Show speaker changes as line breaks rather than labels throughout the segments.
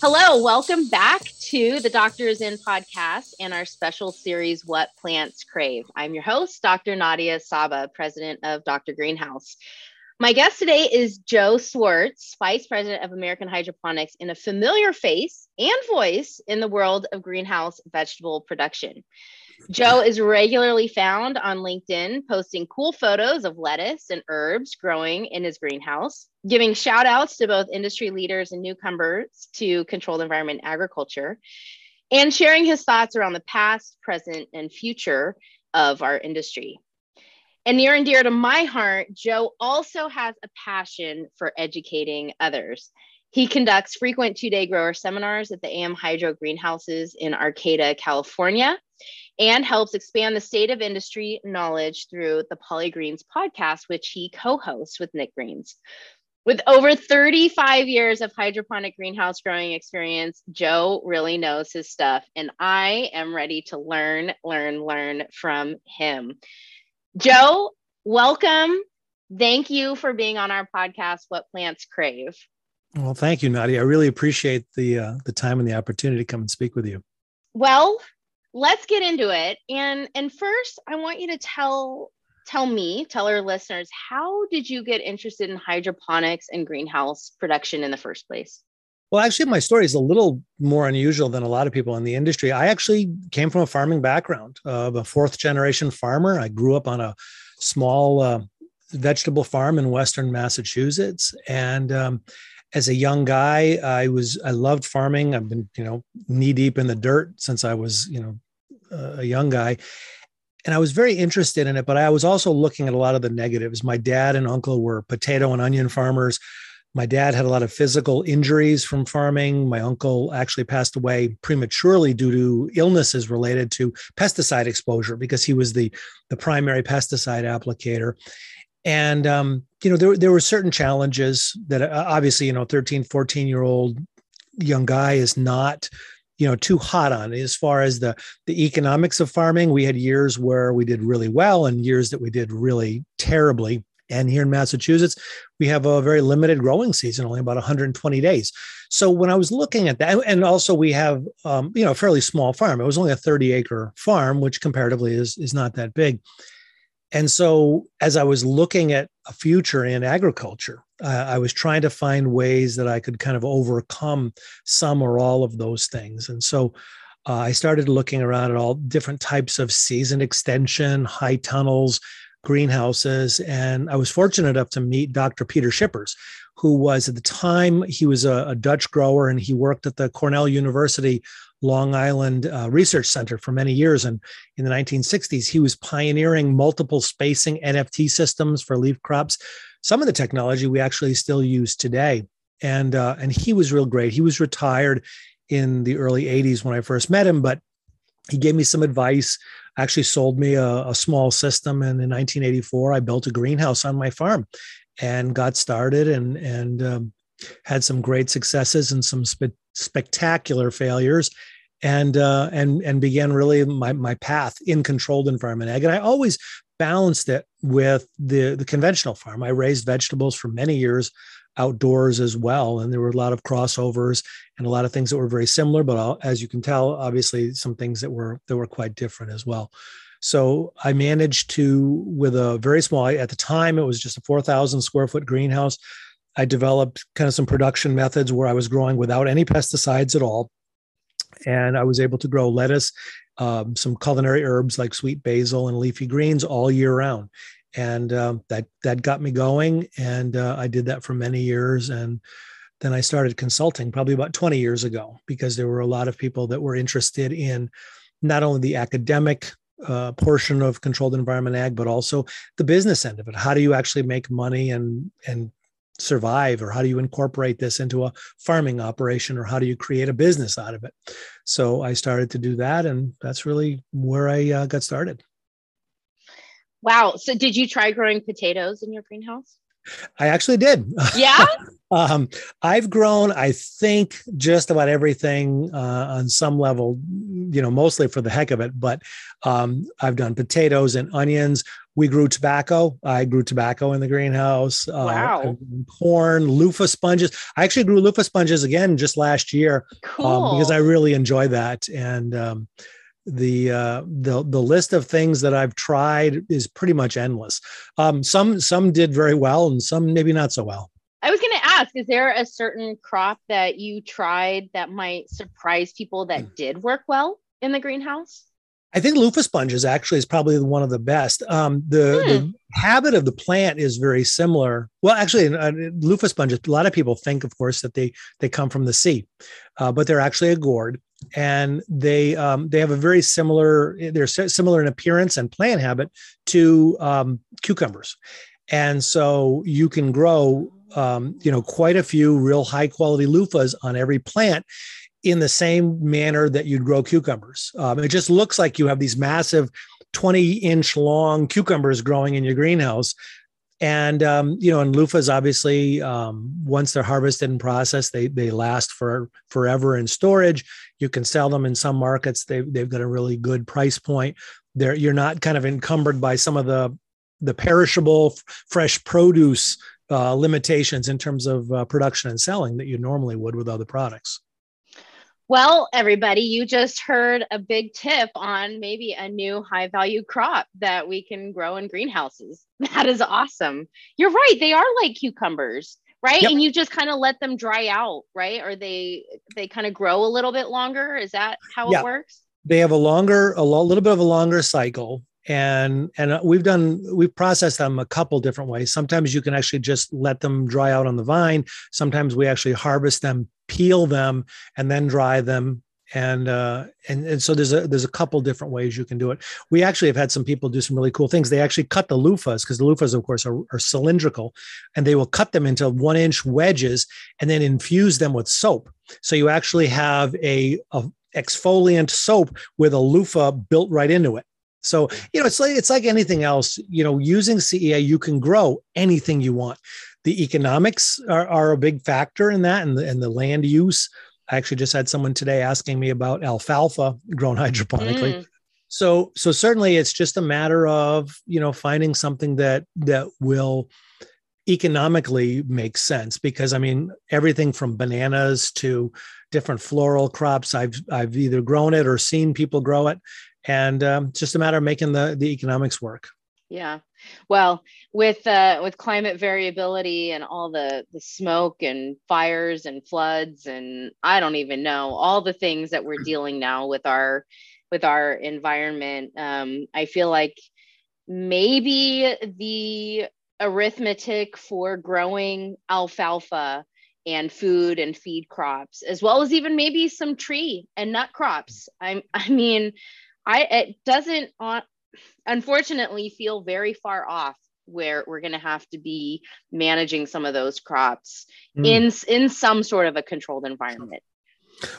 Hello, welcome back to the Doctors In podcast and our special series, What Plants Crave. I'm your host, Dr. Nadia Sabeh, president of Dr. Greenhouse. My guest today is Joe Swartz, vice president of American Hydroponics, and a familiar face and voice in the world of greenhouse vegetable production. Joe is regularly found on LinkedIn posting cool photos of lettuce and herbs growing in his greenhouse, giving shout outs to both industry leaders and newcomers to controlled environment agriculture, and sharing his thoughts around the past, present, and future of our industry. And near and dear to my heart, Joe also has a passion for educating others. He conducts frequent two day grower seminars at the AmHydro greenhouses in Arcata, California, and helps expand the state of industry knowledge through the Polygreens podcast, which he co hosts with Nick Greens. With over 35 years of hydroponic greenhouse growing experience, Joe really knows his stuff, and I am ready to learn, learn, learn from him. Joe, welcome. Thank you for being on our podcast, What Plants Crave.
Well, thank you, Nadia. I really appreciate the uh, the time and the opportunity to come and speak with you.
Well, let's get into it. And and first, I want you to tell tell me, tell our listeners, how did you get interested in hydroponics and greenhouse production in the first place?
Well, actually, my story is a little more unusual than a lot of people in the industry. I actually came from a farming background of a fourth generation farmer. I grew up on a small uh, vegetable farm in Western Massachusetts. And um, as a young guy, I was I loved farming. I've been you know knee deep in the dirt since I was you know a young guy, and I was very interested in it. But I was also looking at a lot of the negatives. My dad and uncle were potato and onion farmers. My dad had a lot of physical injuries from farming. My uncle actually passed away prematurely due to illnesses related to pesticide exposure because he was the, the primary pesticide applicator and um, you know there, there were certain challenges that uh, obviously you know 13 14 year old young guy is not you know too hot on. As far as the the economics of farming we had years where we did really well and years that we did really terribly. And here in massachusetts we have a very limited growing season only about 120 days. So when i was looking at that and also we have um, you know a fairly small farm. It was only a 30 acre farm which comparatively is is not that big and so, as I was looking at a future in agriculture, uh, I was trying to find ways that I could kind of overcome some or all of those things. And so, uh, I started looking around at all different types of season extension, high tunnels, greenhouses. And I was fortunate enough to meet Dr. Peter Schippers, who was at the time, he was a, a Dutch grower and he worked at the Cornell University Long Island uh, Research Center for many years. And in the 1960s, he was pioneering multiple spacing NFT systems for leaf crops. Some of the technology we actually still use today. And, uh, and he was real great. He was retired in the early 80s when I first met him, but he gave me some advice actually sold me a, a, small system and in 1984 i built a greenhouse on my farm and got started and and um, had some great successes and some spe- spectacular failures and uh, and and began really my my path in controlled environment ag. And i always balanced it with the the conventional farm. I raised vegetables for many years outdoors as well and there were a lot of crossovers and a lot of things that were very similar but as you can tell obviously some things that were that were quite different as well. So i managed to with a very small at the time it was just a 4000 square foot greenhouse I developed kind of some production methods where I was growing without any pesticides at all. And I was able to grow lettuce, um, some culinary herbs like sweet basil and leafy greens all year round. And um, that that got me going, and uh, I did that for many years. And then I started consulting probably about 20 years ago because there were a lot of people that were interested in not only the academic uh, portion of controlled environment ag, but also the business end of it. How do you actually make money and and survive or how do you incorporate this into a farming operation or how do you create a business out of it? So i started to do that and that's really where i uh, got started.
Wow. So did you try growing potatoes in your greenhouse?
I actually did.
Yeah?
Um, i've grown i think just about everything uh, on some level you know mostly for the heck of it but um, i've done potatoes and onions we grew tobacco. I grew tobacco in the greenhouse.
Uh, wow. Uh,
corn, loofah sponges. I actually grew loofah sponges again just last year
cool. um,
because I really enjoy that. And um, the uh, the the list of things that I've tried is pretty much endless. Um, some some did very well, and some maybe not so well.
I was going to ask: Is there a certain crop that you tried that might surprise people that mm. did work well in the greenhouse?
I think loofah sponges actually is probably one of the best. Um, the, hmm. the, habit of the plant is very similar. Well, actually, uh, loofah sponges. A lot of people think, of course, that they they come from the sea, uh, but they're actually a gourd, and they um, they have a very similar. They're similar in appearance and plant habit to um, cucumbers, and so you can grow um, you know quite a few real high quality loofahs on every plant in the same manner that you'd grow cucumbers. Um, it just looks like you have these massive 20 inch long cucumbers growing in your greenhouse. And um, you know, and loofahs obviously, um, once they're harvested and processed, they they last for forever in storage. You can sell them in some markets. They they've got a really good price point. There, you're not kind of encumbered by some of the the perishable fresh produce uh, limitations in terms of uh, production and selling that you normally would with other products.
Well, everybody, you just heard a big tip on maybe a new high value crop that we can grow in greenhouses. That is awesome. You're right. They are like cucumbers, right? Yep. And you just kind of let them dry out, right? Or they they kind of grow a little bit longer. Is that how yeah. it works?
They have a longer, a little bit of a longer cycle and and uh, we've done we've processed them a couple different ways sometimes you can actually just let them dry out on the vine sometimes we actually harvest them peel them and then dry them. And uh and, and so there's a there's a couple different ways you can do it. We actually have had some people do some really cool things. They actually cut the loofahs because the loofahs of course are, are cylindrical and they will cut them into one inch wedges and then infuse them with soap. So you actually have a, a exfoliant soap with a loofah built right into it. So, you know, it's like it's like anything else, you know, using CEA, you can grow anything you want. The economics are, are a big factor in that and the, and the land use. I actually just had someone today asking me about alfalfa grown hydroponically. Mm. So, so certainly it's just a matter of, you know, finding something that that will economically make sense because I mean everything from bananas to different floral crops I've I've either grown it or seen people grow it and um, just a matter of making the the economics work
yeah well with uh with climate variability and all the the smoke and fires and floods and i don't even know all the things that we're dealing now with our with our environment um i feel like maybe the arithmetic for growing alfalfa and food and feed crops as well as even maybe some tree and nut crops. I'm i mean I it doesn't uh, unfortunately feel very far off where we're going to have to be managing some of those crops mm. in in some sort of a controlled environment.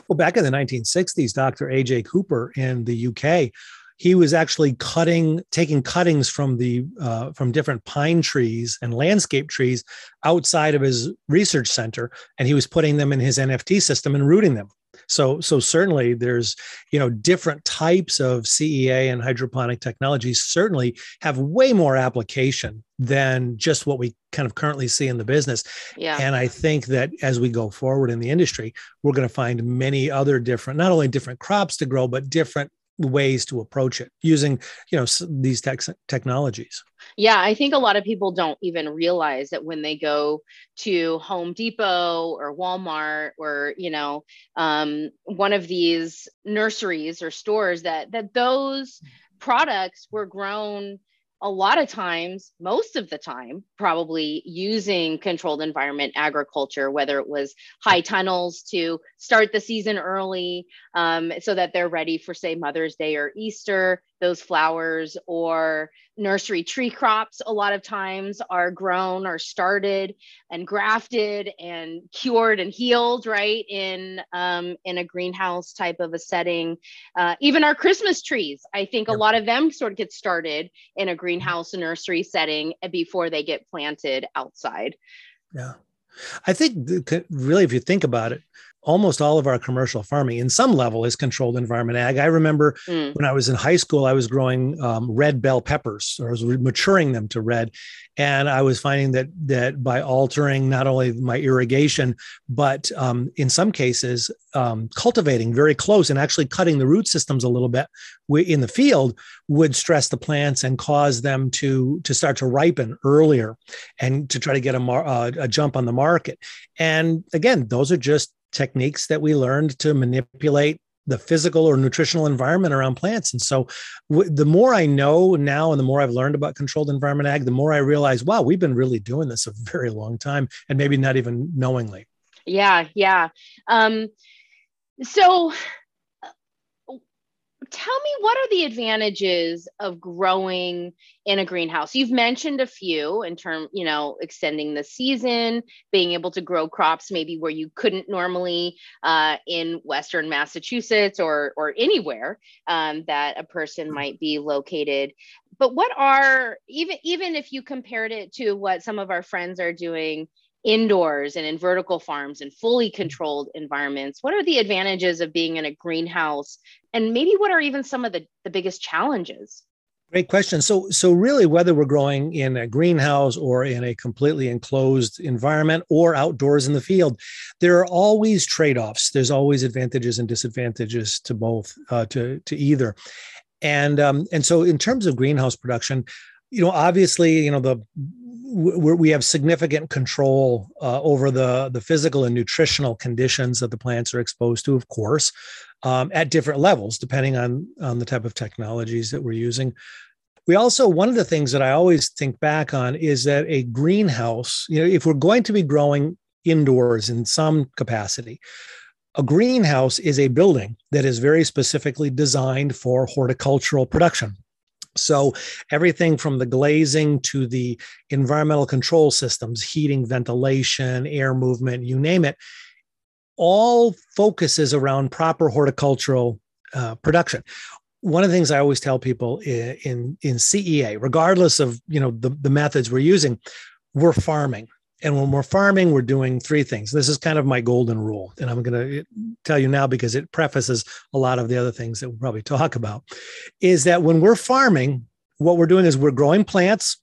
Well, back in the 1960s, Dr. AJ Cooper in the UK, he was actually cutting, taking cuttings from the uh, from different pine trees and landscape trees outside of his research center, and he was putting them in his NFT system and rooting them. So, so certainly there's, you know, different types of CEA and hydroponic technologies certainly have way more application than just what we kind of currently see in the business.
Yeah.
And I think that as we go forward in the industry, we're going to find many other different, not only different crops to grow, but different ways to approach it using you know these tech- technologies.
Yeah i think a lot of people don't even realize that when they go to home depot or walmart or you know um, one of these nurseries or stores that that those products were grown a lot of times, most of the time, probably using controlled environment agriculture, whether it was high tunnels to start the season early um, so that they're ready for, say, Mother's Day or Easter, those flowers, or nursery tree crops a lot of times are grown or started and grafted and cured and healed right in um, in a greenhouse type of a setting. Uh, even our christmas trees i think a lot of them sort of get started in a greenhouse nursery setting before they get planted outside.
Yeah. I think really, if you think about it, almost all of our commercial farming in some level is controlled environment ag. I remember mm. when I was in high school, I was growing um, red bell peppers, or I was maturing them to red, and I was finding that that by altering not only my irrigation, but um, in some cases um, cultivating very close and actually cutting the root systems a little bit in the field would stress the plants and cause them to to start to ripen earlier, and to try to get a, mar- uh, a jump on the market. And again, those are just techniques that we learned to manipulate the physical or nutritional environment around plants. And so w- the more I know now and the more I've learned about controlled environment ag, the more I realize, wow, we've been really doing this a very long time and maybe not even knowingly.
Yeah, yeah. Um, so tell me what are the advantages of growing in a greenhouse? You've mentioned a few in term you know extending the season being able to grow crops maybe where you couldn't normally uh, in western massachusetts or or anywhere um, that a person might be located. But what are even even if you compared it to what some of our friends are doing indoors and in vertical farms and fully controlled environments what are the advantages of being in a greenhouse and maybe what are even some of the, the biggest challenges
Great question. So, so really, whether we're growing in a greenhouse or in a completely enclosed environment or outdoors in the field, there are always trade-offs. There's always advantages and disadvantages to both, uh, to to either, and um, and so in terms of greenhouse production, you know, obviously, you know the we have significant control uh, over the the physical and nutritional conditions that the plants are exposed to, of course, um, at different levels depending on on the type of technologies that we're using. We also one of the things that I always think back on is that a greenhouse, you know, if we're going to be growing indoors in some capacity, a greenhouse is a building that is very specifically designed for horticultural production. So everything from the glazing to the environmental control systems, heating, ventilation, air movement, you name it, all focuses around proper horticultural uh, production. One of the things I always tell people in, in, in CEA, regardless of you know the, the methods we're using, we're farming. And when we're farming, we're doing three things. This is kind of my golden rule. And I'm going to tell you now because it prefaces a lot of the other things that we'll probably talk about. Is that when we're farming, what we're doing is we're growing plants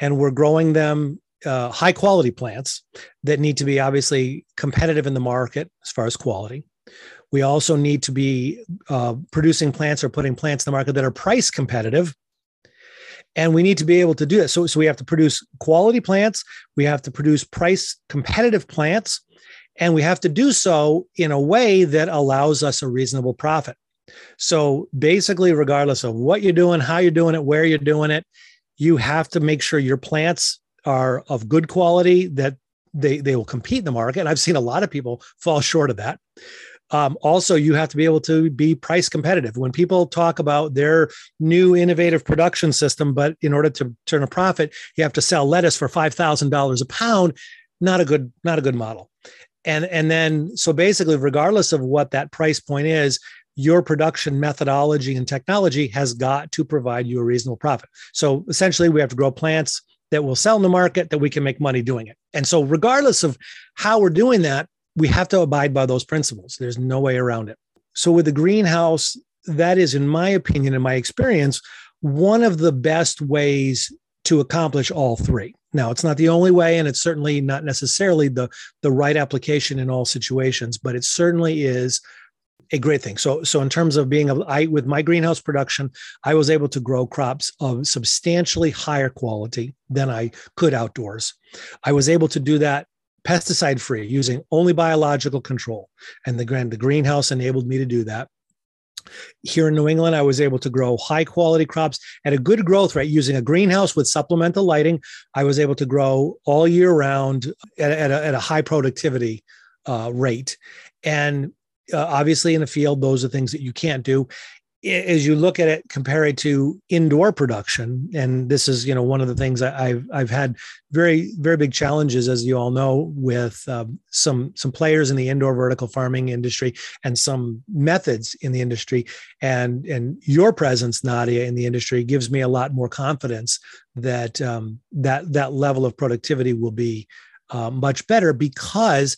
and we're growing them uh, high quality plants that need to be obviously competitive in the market as far as quality. We also need to be uh, producing plants or putting plants in the market that are price competitive and we need to be able to do that. So, so we have to produce quality plants, we have to produce price competitive plants, and we have to do so in a way that allows us a reasonable profit. So basically, regardless of what you're doing, how you're doing it, where you're doing it, you have to make sure your plants are of good quality that they they will compete in the market. And I've seen a lot of people fall short of that. Um, also, you have to be able to be price competitive. When people talk about their new innovative production system, but in order to turn a profit, you have to sell lettuce for five thousand dollars a pound. Not a good, not a good model. And and then so basically, regardless of what that price point is, your production methodology and technology has got to provide you a reasonable profit. So essentially, we have to grow plants that will sell in the market that we can make money doing it. And so, regardless of how we're doing that, we have to abide by those principles. There's no way around it. So, with the greenhouse, that is, in my opinion, in my experience, one of the best ways to accomplish all three. Now, it's not the only way, and it's certainly not necessarily the, the right application in all situations, but it certainly is a great thing. So, so in terms of being, a, I with my greenhouse production, I was able to grow crops of substantially higher quality than I could outdoors. I was able to do that pesticide free using only biological control. And the, the greenhouse enabled me to do that. Here in New England, I was able to grow high quality crops at a good growth rate using a greenhouse with supplemental lighting. I was able to grow all year round at, at, a, at a high productivity uh, rate. And uh, obviously, in the field, those are things that you can't do as you look at it compared to indoor production and this is you know one of the things i've i've had very very big challenges as you all know with um, some some players in the indoor vertical farming industry and some methods in the industry. And and your presence nadia in the industry gives me a lot more confidence that um, that that level of productivity will be uh, much better because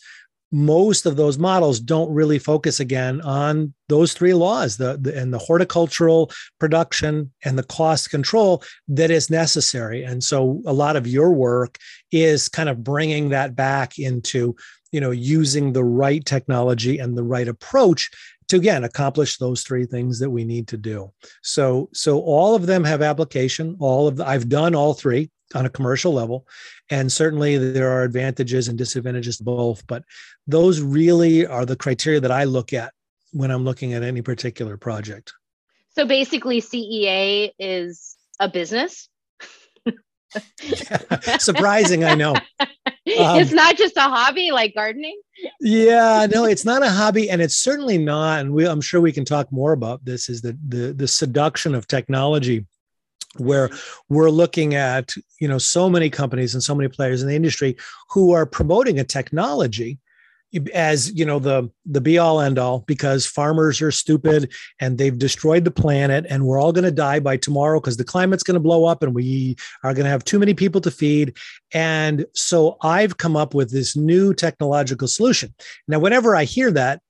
most of those models don't really focus again on those three laws the, the, and the horticultural production and the cost control that is necessary. And so a lot of your work is kind of bringing that back into you know using the right technology and the right approach to again accomplish those three things that we need to do. So so all of them have application. All of the, i've done all three on a commercial level and certainly there are advantages and disadvantages to both but those really are the criteria that i look at when i'm looking at any particular project
so basically cea is a business
surprising i know
um, it's not just a hobby like gardening.
yeah, no, it's not a hobby, and it's certainly not. And we, I'm sure we can talk more about this. Is the the the seduction of technology where we're looking at you know so many companies and so many players in the industry who are promoting a technology as you know the the be all end all because farmers are stupid and they've destroyed the planet and we're all going to die by tomorrow because the climate's going to blow up and we are going to have too many people to feed. And so i've come up with this new technological solution. Now whenever i hear that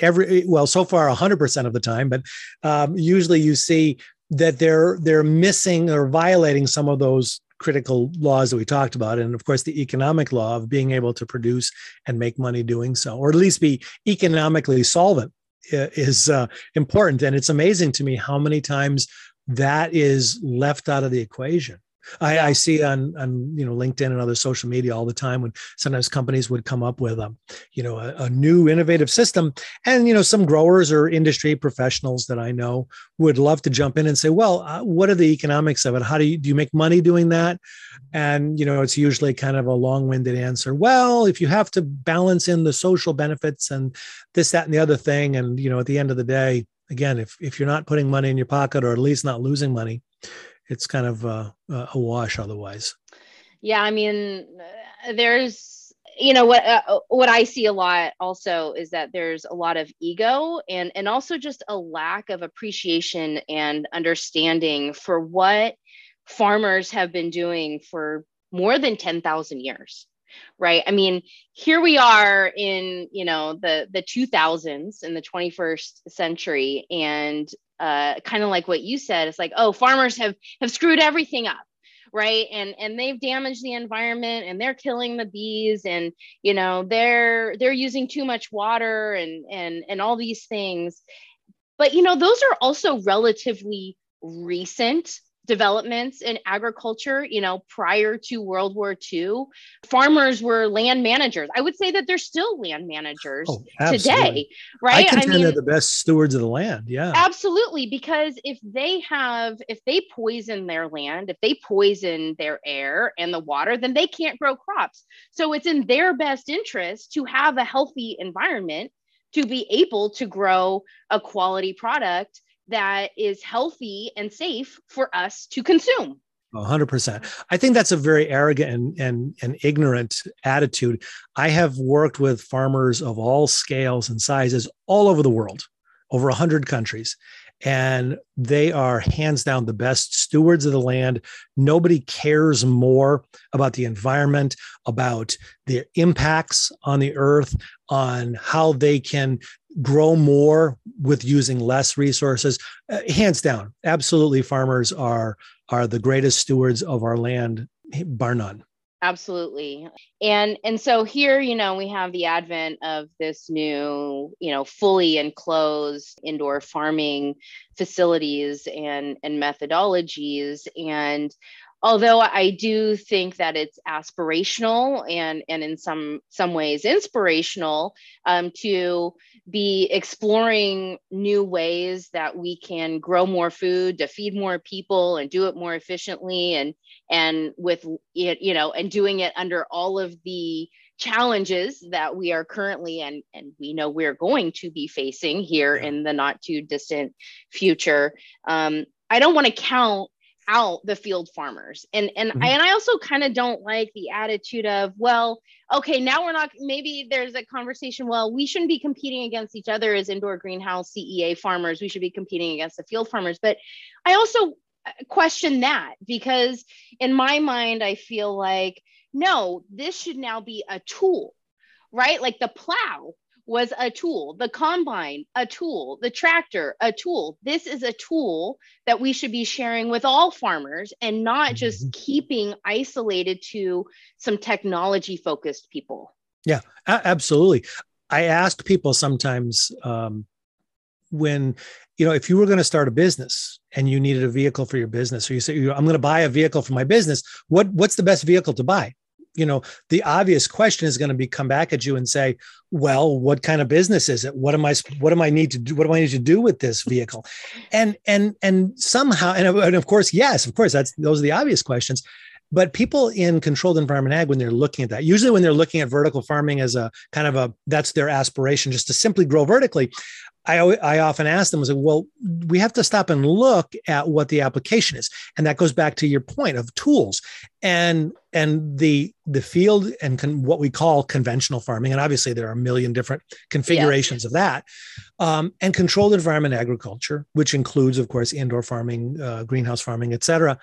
every well so far 100% of the time but um, usually you see that they're they're missing or violating some of those critical laws that we talked about. And of course the economic law of being able to produce and make money doing so or at least be economically solvent is uh, important. And it's amazing to me how many times that is left out of the equation I, I, see on on you know LinkedIn and other social media all the time when sometimes companies would come up with a um, you know a, a, new innovative system, and you know some growers or industry professionals that I know would love to jump in and say, well, uh, what are the economics of it? How do you do you make money doing that? And you know it's usually kind of a long-winded answer. Well, if you have to balance in the social benefits and this, that, and the other thing, and you know at the end of the day, again, if if you're not putting money in your pocket or at least not losing money it's kind of a, a wash otherwise.
Yeah, I mean, there's you know what uh, what I see a lot also is that there's a lot of ego and and also just a lack of appreciation and understanding for what farmers have been doing for more than 10,000 years right i mean here we are in you know the the 2000s in the 21st century and uh, kind of like what you said it's like oh farmers have have screwed everything up right? And and they've damaged the environment and they're killing the bees and you know they're they're using too much water and and and all these things. But you know those are also relatively recent developments in agriculture, you know, prior to World War II, farmers were land managers. I would say that they're still land managers oh, today, right?
I contend I mean, they're the best stewards of the land. Yeah.
Absolutely. Because if they have, if they poison their land, if they poison their air and the water, then they can't grow crops. So it's in their best interest to have a healthy environment to be able to grow a quality product that is healthy and safe for us to consume.
100%. I think that's a very arrogant and, and, and ignorant attitude. I have worked with farmers of all scales and sizes all over the world, over 100 countries and they are hands down the best stewards of the land. Nobody cares more about the environment, about the impacts on the earth, on how they can grow more with using less resources. Uh, hands down, absolutely, farmers are are the greatest stewards of our land, bar none.
Absolutely. And and so here you know we have the advent of this new you know fully enclosed indoor farming facilities and and methodologies. And although i do think that it's aspirational and and in some some ways inspirational um, to be exploring new ways that we can grow more food to feed more people and do it more efficiently and and with it you know and doing it under all of the challenges that we are currently and and we know we're going to be facing here in the not too distant future. Um, i don't want to count out the field farmers. And and mm-hmm. I, and I also kind of don't like the attitude of well okay now we're not maybe there's a conversation well we shouldn't be competing against each other as indoor greenhouse CEA farmers. We should be competing against the field farmers. But I also question that because in my mind i feel like no this should now be a tool right? Like the plow was a tool the combine a tool the tractor a tool. This is a tool that we should be sharing with all farmers and not just mm-hmm. keeping isolated to some technology focused people.
Yeah absolutely. I ask people sometimes um, when you know if you were going to start a business and you needed a vehicle for your business or you say i'm going to buy a vehicle for my business what what's the best vehicle to buy you know the obvious question is going to be come back at you and say well what kind of business is it? What am i what am i need to do what do i need to do with this vehicle? And and and somehow and, and of course yes of course that's those are the obvious questions. But people in controlled environment ag when they're looking at that usually when they're looking at vertical farming as a kind of a that's their aspiration just to simply grow vertically I, I often ask them, I say, well, we have to stop and look at what the application is. And that goes back to your point of tools. And, and the, the field and con, what we call conventional farming. And obviously there are a million different configurations of that um, and controlled environment agriculture, which includes of course, indoor farming, uh, greenhouse farming, et cetera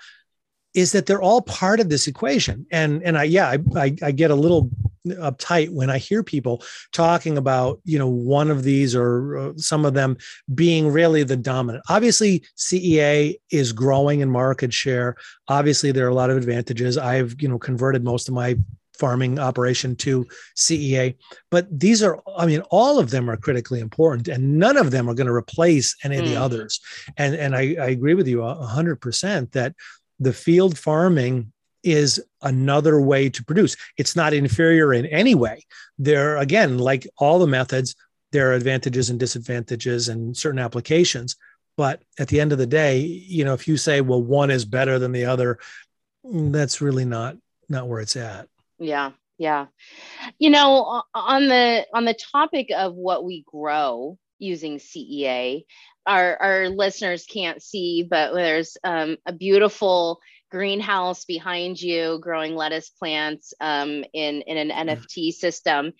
is that they're all part of this equation. And and I yeah, I, I, I get a little uptight when I hear people talking about you know one of these or uh, some of them being really the dominant. Obviously, CEA is growing in market share. Obviously, there are a lot of advantages. I've you know converted most of my farming operation to CEA. But these are, I mean, all of them are critically important, and none of them are going to replace any of the hmm. others. And and I, I agree with you hundred percent that the field farming is another way to produce. It's not inferior in any way. There, again, like all the methods, there are advantages and disadvantages and certain applications. But at the end of the day, you know, if you say, well, one is better than the other, that's really not not where it's at.
Yeah, yeah. You know, on the on the topic of what we grow using CEA, our, our listeners can't see, but there's um, a beautiful greenhouse behind you growing lettuce plants um, in, in an NFT system.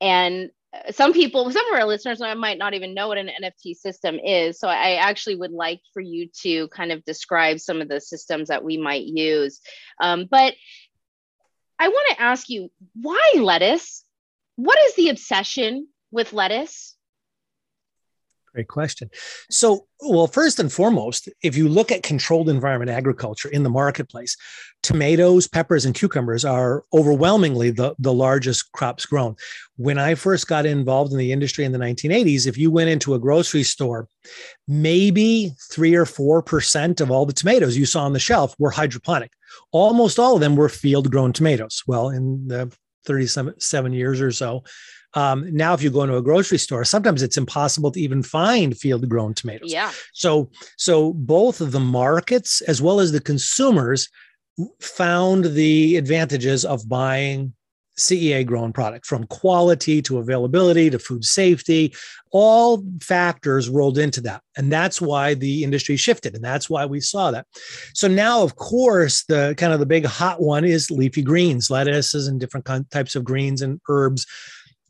And uh, some people, some of our listeners might not even know what an NFT system is. So I actually would like for you to kind of describe some of the systems that we might use. Um, but I want to ask you, why lettuce? What is the obsession with lettuce?
Great question. So, well, first and foremost, if you look at controlled environment agriculture in the marketplace, tomatoes, peppers, and cucumbers are overwhelmingly the, the largest crops grown. When I first got involved in the industry in the 1980s, if you went into a grocery store, maybe three or 4% of all the tomatoes you saw on the shelf were hydroponic. Almost all of them were field grown tomatoes. Well, in the 37 years or so, um, now, if you go into a grocery store, sometimes it's impossible to even find field grown tomatoes.
Yeah.
So, so both the markets as well as the consumers found the advantages of buying CEA grown product from quality to availability to food safety. All factors rolled into that. And that's why the industry shifted. And that's why we saw that. So now, of course, the kind of the big hot one is leafy greens, lettuces, and different types of greens and herbs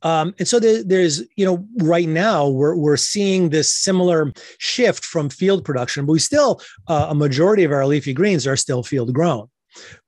um, and so there, there's, you know, right now we're, we're seeing this similar shift from field production, but we still, uh, a majority of our leafy greens are still field grown.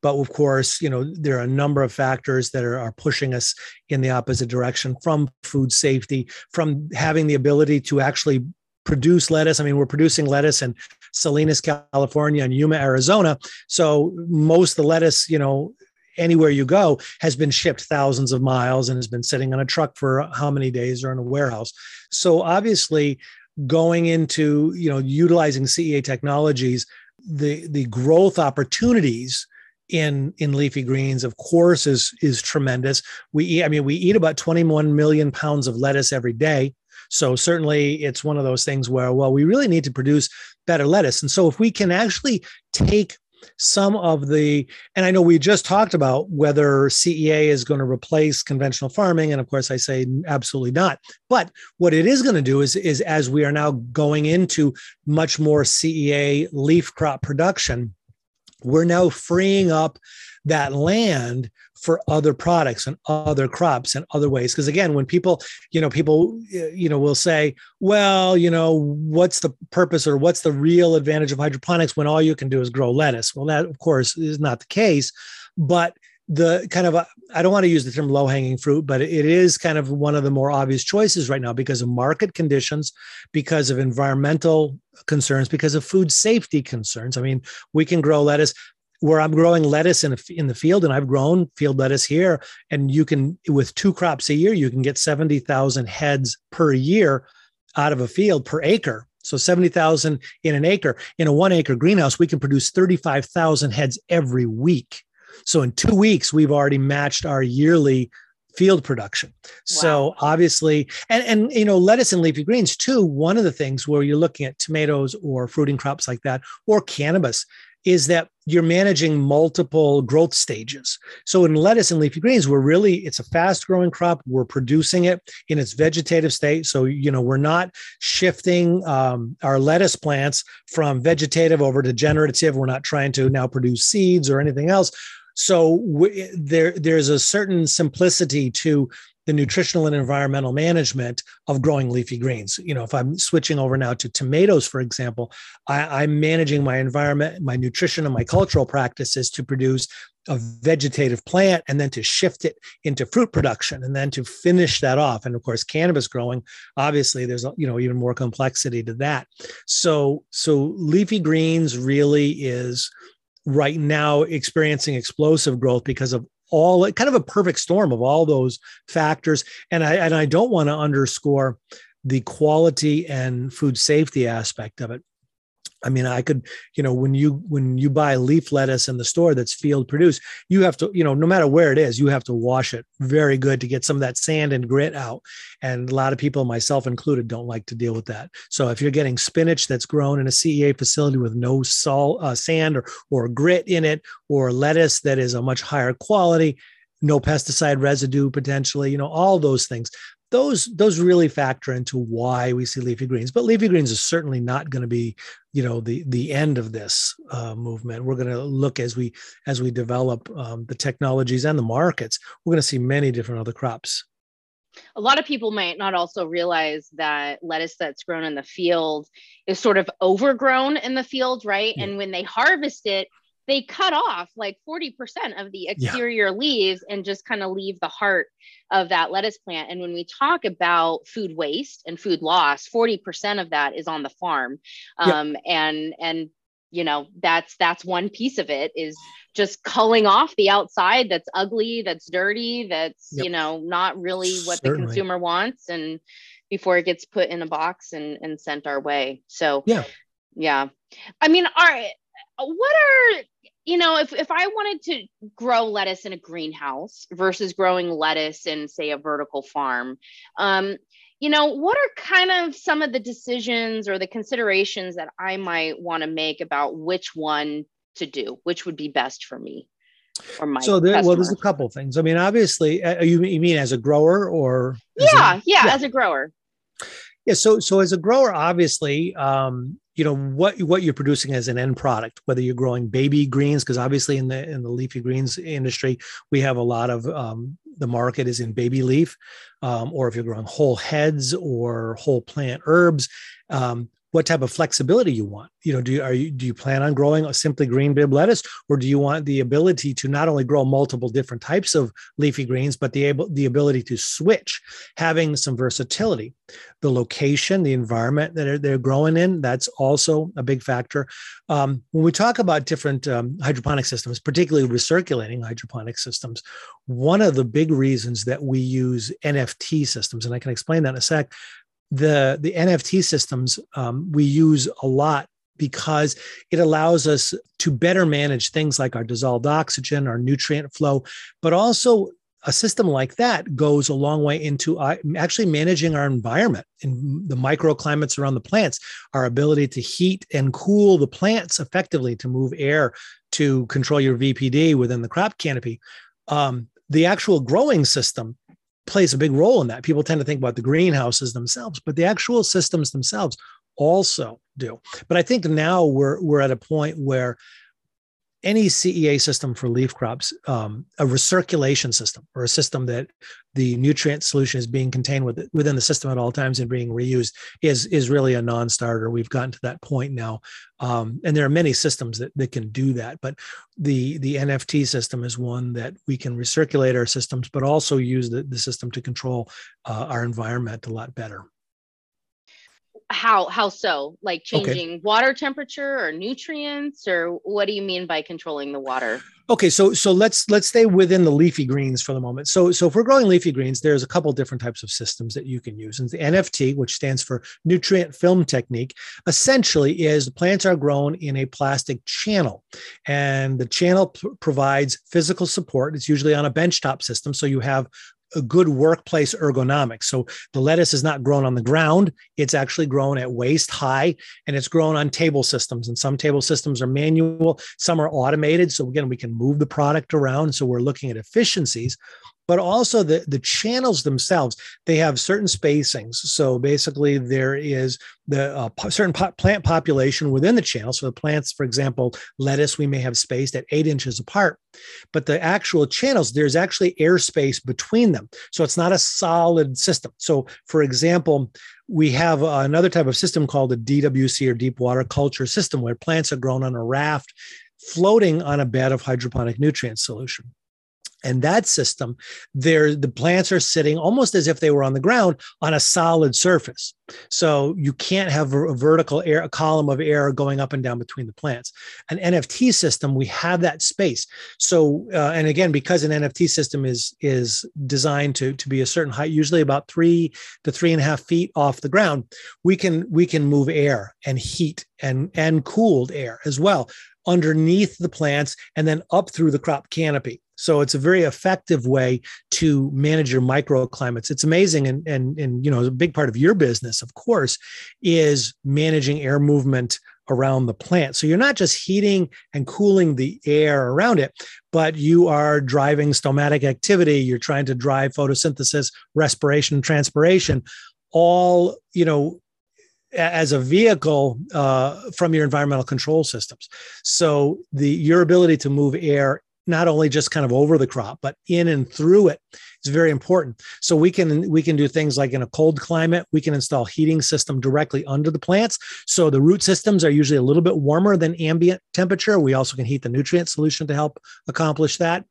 But of course, you know, there are a number of factors that are, are pushing us in the opposite direction from food safety, from having the ability to actually produce lettuce. I mean, we're producing lettuce in Salinas, California, and Yuma, Arizona. So most the lettuce, you know, anywhere you go has been shipped thousands of miles and has been sitting on a truck for how many days or in a warehouse. So obviously, going into you know utilizing CEA technologies, the the growth opportunities in in leafy greens of course is is tremendous. We eat i mean we eat about 21 million pounds of lettuce every day. So certainly it's one of those things where well we really need to produce better lettuce. And so if we can actually take some of the, and I know we just talked about whether CEA is going to replace conventional farming. And of course, I say absolutely not. But what it is going to do is, is as we are now going into much more CEA leaf crop production, we're now freeing up that land for other products and other crops and other ways because again when people you know people you know will say well you know what's the purpose or what's the real advantage of hydroponics when all you can do is grow lettuce well that of course is not the case but the kind of I don't want to use the term low hanging fruit, but it is kind of one of the more obvious choices right now because of market conditions, because of environmental concerns, because of food safety concerns. I mean, we can grow lettuce where I'm growing lettuce in, a, in the field, and I've grown field lettuce here, and you can with two crops a year, you can get seventy thousand heads per year out of a field per acre. So 70,000 in an acre. In a one acre greenhouse, we can produce 35,000 heads every week. So in two weeks, we've already matched our yearly field production. Wow. So obviously, and and you know, lettuce and leafy greens too. One of the things where you're looking at tomatoes or fruiting crops like that, or cannabis, is that you're managing multiple growth stages. So in lettuce and leafy greens, we're really it's a fast growing crop. We're producing it in its vegetative state. So you know we're not shifting um, our lettuce plants from vegetative over to generative. We're not trying to now produce seeds or anything else. So w- there, there's a certain simplicity to the nutritional and environmental management of growing leafy greens. You know, if I'm switching over now to tomatoes, for example, I, I'm managing my environment, my nutrition, and my cultural practices to produce a vegetative plant and then to shift it into fruit production and then to finish that off. And of course, cannabis growing, obviously, there's you know even more complexity to that. So so leafy greens really is right now experiencing explosive growth because of all kind of a perfect storm of all those factors. And i and i don't want to underscore the quality and food safety aspect of it I mean, I could, you know, when you when you buy leaf lettuce in the store that's field produced, you have to, you know, no matter where it is, you have to wash it very good to get some of that sand and grit out. And a lot of people, myself included, don't like to deal with that. So if you're getting spinach that's grown in a CEA facility with no salt, uh, sand or or grit in it, or lettuce that is a much higher quality, no pesticide residue potentially, you know, all those things those those really factor into why we see leafy greens but leafy greens is certainly not going to be you know the the end of this uh, movement. We're going to look as we as we develop um, the technologies and the markets we're going to see many different other crops.
A lot of people might not also realize that lettuce that's grown in the field is sort of overgrown in the field right? Yeah. and when they harvest it they cut off like 40% of the exterior yeah. leaves and just kind of leave the heart of that lettuce plant. And when we talk about food waste and food loss, 40% of that is on the farm. Um, yeah. and, and, you know, that's, that's one piece of it is just culling off the outside that's ugly, that's dirty, that's, yep. you know, not really what Certainly. the consumer wants. And before it gets put in a box and, and sent our way. So,
yeah.
Yeah. I mean, are, what are you know, if, if I wanted to grow lettuce in a greenhouse versus growing lettuce in, say, a vertical farm, um, you know, what are kind of some of the decisions or the considerations that I might want to make about which one to do, which would be best for me? Or my
so there, well, there's a couple things. I mean, obviously, uh, you, you mean as a grower or?
Yeah, a, yeah, yeah, as a grower.
Yeah, so so as a grower, obviously, um, you know what what you're producing as an end product whether you're growing baby greens because obviously in the in the leafy greens industry we have a lot of um, the market is in baby leaf um, or if you're growing whole heads or whole plant herbs um, what type of flexibility you want. You know, do you, are you do you plan on growing a simply green bibb lettuce, or do you want the ability to not only grow multiple different types of leafy greens, but the able the ability to switch, having some versatility. The location, the environment that they're, they're growing in, that's also a big factor. Um, when we talk about different um, hydroponic systems, particularly recirculating hydroponic systems, one of the big reasons that we use NFT systems, and I can explain that in a sec, the the NFT systems um, we use a lot because it allows us to better manage things like our dissolved oxygen, our nutrient flow, but also a system like that goes a long way into uh, actually managing our environment and the microclimates around the plants, our ability to heat and cool the plants effectively to move air to control your VPD within the crop canopy. Um, the actual growing system plays a big role in that. People tend to think about the greenhouses themselves, but the actual systems themselves also do. But I think now we're we're at a point where any CEA system for leaf crops, um, a recirculation system or a system that the nutrient solution is being contained with, within the system at all times and being reused is, is really a non-starter. We've gotten to that point now. Um, and there are many systems that, that can do that. But the, the NFT system is one that we can recirculate our systems, but also use the, the system to control uh, our environment a lot better
how how so? Like changing okay. water temperature or nutrients or what do you mean by controlling the water?
Okay so so let's let's stay within the leafy greens for the moment. So so if we're growing leafy greens there's a couple different types of systems that you can use. And the nft which stands for nutrient film technique essentially is the plants are grown in a plastic channel. And the channel p- provides physical support. It's usually on a benchtop system so you have a good workplace ergonomics. So the lettuce is not grown on the ground, it's actually grown at waist high and it's grown on table systems. And some table systems are manual, some are automated. So again, we can move the product around. So we're looking at efficiencies but also the, the channels themselves, they have certain spacings. So basically, there is the uh, certain po- plant population within the channel. So the plants, for example, lettuce, we may have spaced at eight inches apart, but the actual channels, there's actually airspace between them. So it's not a solid system. So, for example, we have another type of system called a DWC or deep water culture system where plants are grown on a raft floating on a bed of hydroponic nutrient solution and that system there the plants are sitting almost as if they were on the ground on a solid surface. So you can't have a vertical air a column of air going up and down between the plants. An nft system we have that space. So uh, and again because an nft system is is designed to to be a certain height usually about three to three and a half feet off the ground we can we can move air and heat and and cooled air as well underneath the plants and then up through the crop canopy so it's a very effective way to manage your microclimates. It's amazing. And, and, and, you know, a big part of your business, of course, is managing air movement around the plant. So you're not just heating and cooling the air around it, but you are driving stomatic activity. You're trying to drive photosynthesis, respiration, transpiration, all, you know, as a vehicle uh, from your environmental control systems. So the your ability to move air not only just kind of over the crop but in and through it is very important. So we can we can do things like in a cold climate we can install heating system directly under the plants. So the root systems are usually a little bit warmer than ambient temperature. We also can heat the nutrient solution to help accomplish that.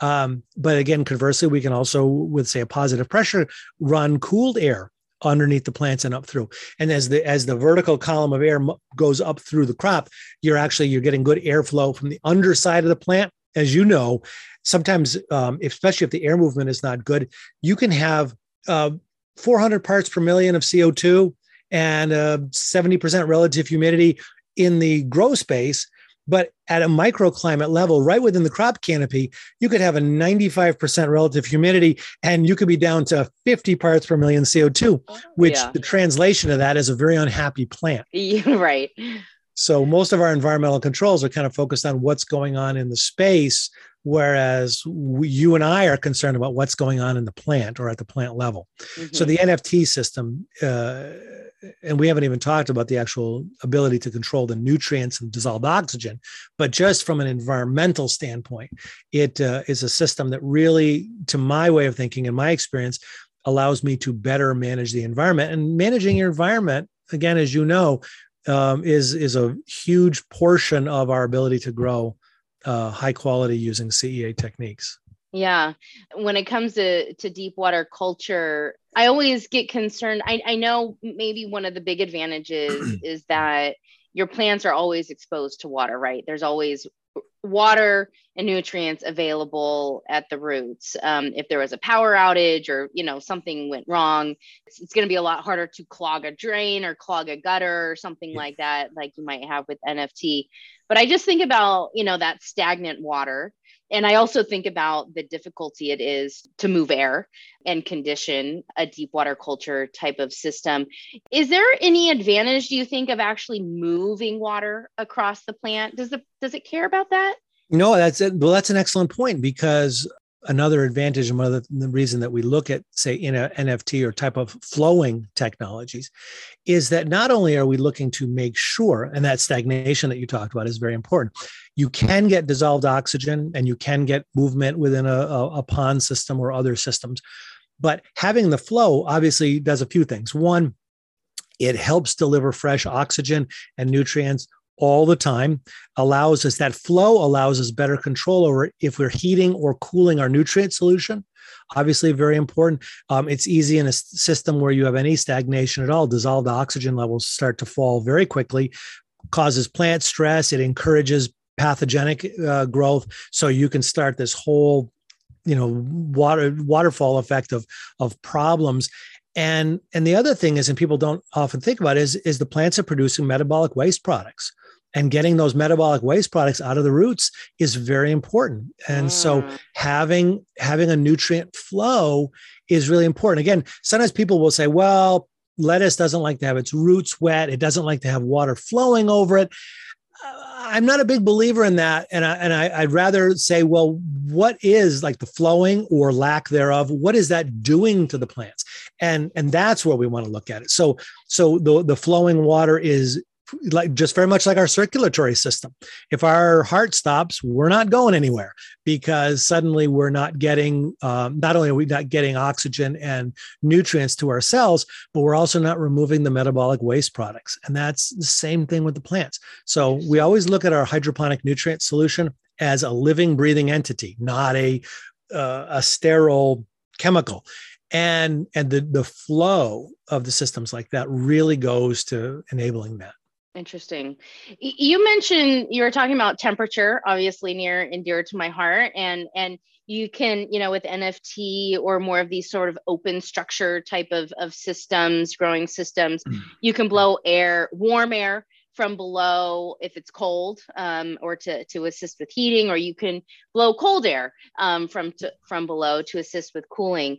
Um, but again conversely we can also with say a positive pressure run cooled air underneath the plants and up through and as the as the vertical column of air goes up through the crop you're actually you're getting good airflow from the underside of the plant as you know, sometimes, um, especially if the air movement is not good, you can have uh, 400 parts per million of CO2 and uh, 70% relative humidity in the grow space. But at a microclimate level, right within the crop canopy, you could have a 95% relative humidity and you could be down to 50 parts per million CO2, which yeah. the translation of that is a very unhappy plant.
Right.
So most of our environmental controls are kind of focused on what's going on in the space, whereas we, you and I are concerned about what's going on in the plant or at the plant level. Mm-hmm. So the NFT system, uh, and we haven't even talked about the actual ability to control the nutrients and dissolved oxygen, but just from an environmental standpoint, it uh, is a system that really, to my way of thinking and my experience, allows me to better manage the environment. And managing your environment, again, as you know, um, is is a huge portion of our ability to grow uh, high quality using CEA techniques.
Yeah, when it comes to to deep water culture, I always get concerned. I, I know maybe one of the big advantages is that your plants are always exposed to water, right? There's always water and nutrients available at the roots. Um, if there was a power outage or you know something went wrong, it's, it's going to be a lot harder to clog a drain or clog a gutter or something yeah. like that, like you might have with NFT. But I just think about you know that stagnant water. And I also think about the difficulty it is to move air and condition a deep water culture type of system. Is there any advantage, do you think, of actually moving water across the plant? Does the does it care about that?
No, that's it. Well, that's an excellent point because another advantage and one of the, the reason that we look at say in a nft or type of flowing technologies is that not only are we looking to make sure and that stagnation that you talked about is very important you can get dissolved oxygen and you can get movement within a, a, a pond system or other systems but having the flow obviously does a few things. One it helps deliver fresh oxygen and nutrients all the time allows us that flow allows us better control over if we're heating or cooling our nutrient solution. Obviously very important. Um, it's easy in a system where you have any stagnation at all. Dissolved oxygen levels start to fall very quickly causes plant stress it encourages pathogenic uh, growth. So you can start this whole you know water waterfall effect of of problems. And and the other thing is and people don't often think about is is the plants are producing metabolic waste products and getting those metabolic waste products out of the roots is very important and mm. so having having a nutrient flow is really important again sometimes people will say well lettuce doesn't like to have its roots wet it doesn't like to have water flowing over it I'm not a big believer in that, and I, and I, would rather say, well, what is like the flowing or lack thereof? What is that doing to the plants? And and that's where we want to look at it. So so the the flowing water is like just very much like our circulatory system. If our heart stops, we're not going anywhere because suddenly we're not getting, um, not only are we not getting oxygen and nutrients to our cells, but we're also not removing the metabolic waste products. And that's the same thing with the plants. So we always look at our hydroponic nutrient solution as a living, breathing entity, not a, uh, a sterile chemical and and the the flow of the systems like that really goes to enabling that
Interesting. You mentioned you were talking about temperature, obviously near and dear to my heart, and and you can, you know, with NFT or more of these sort of open structure type of of systems, growing systems, mm-hmm. you can blow air, warm air from below if it's cold um, or to, to assist with heating or you can blow cold air um, from to, from below to assist with cooling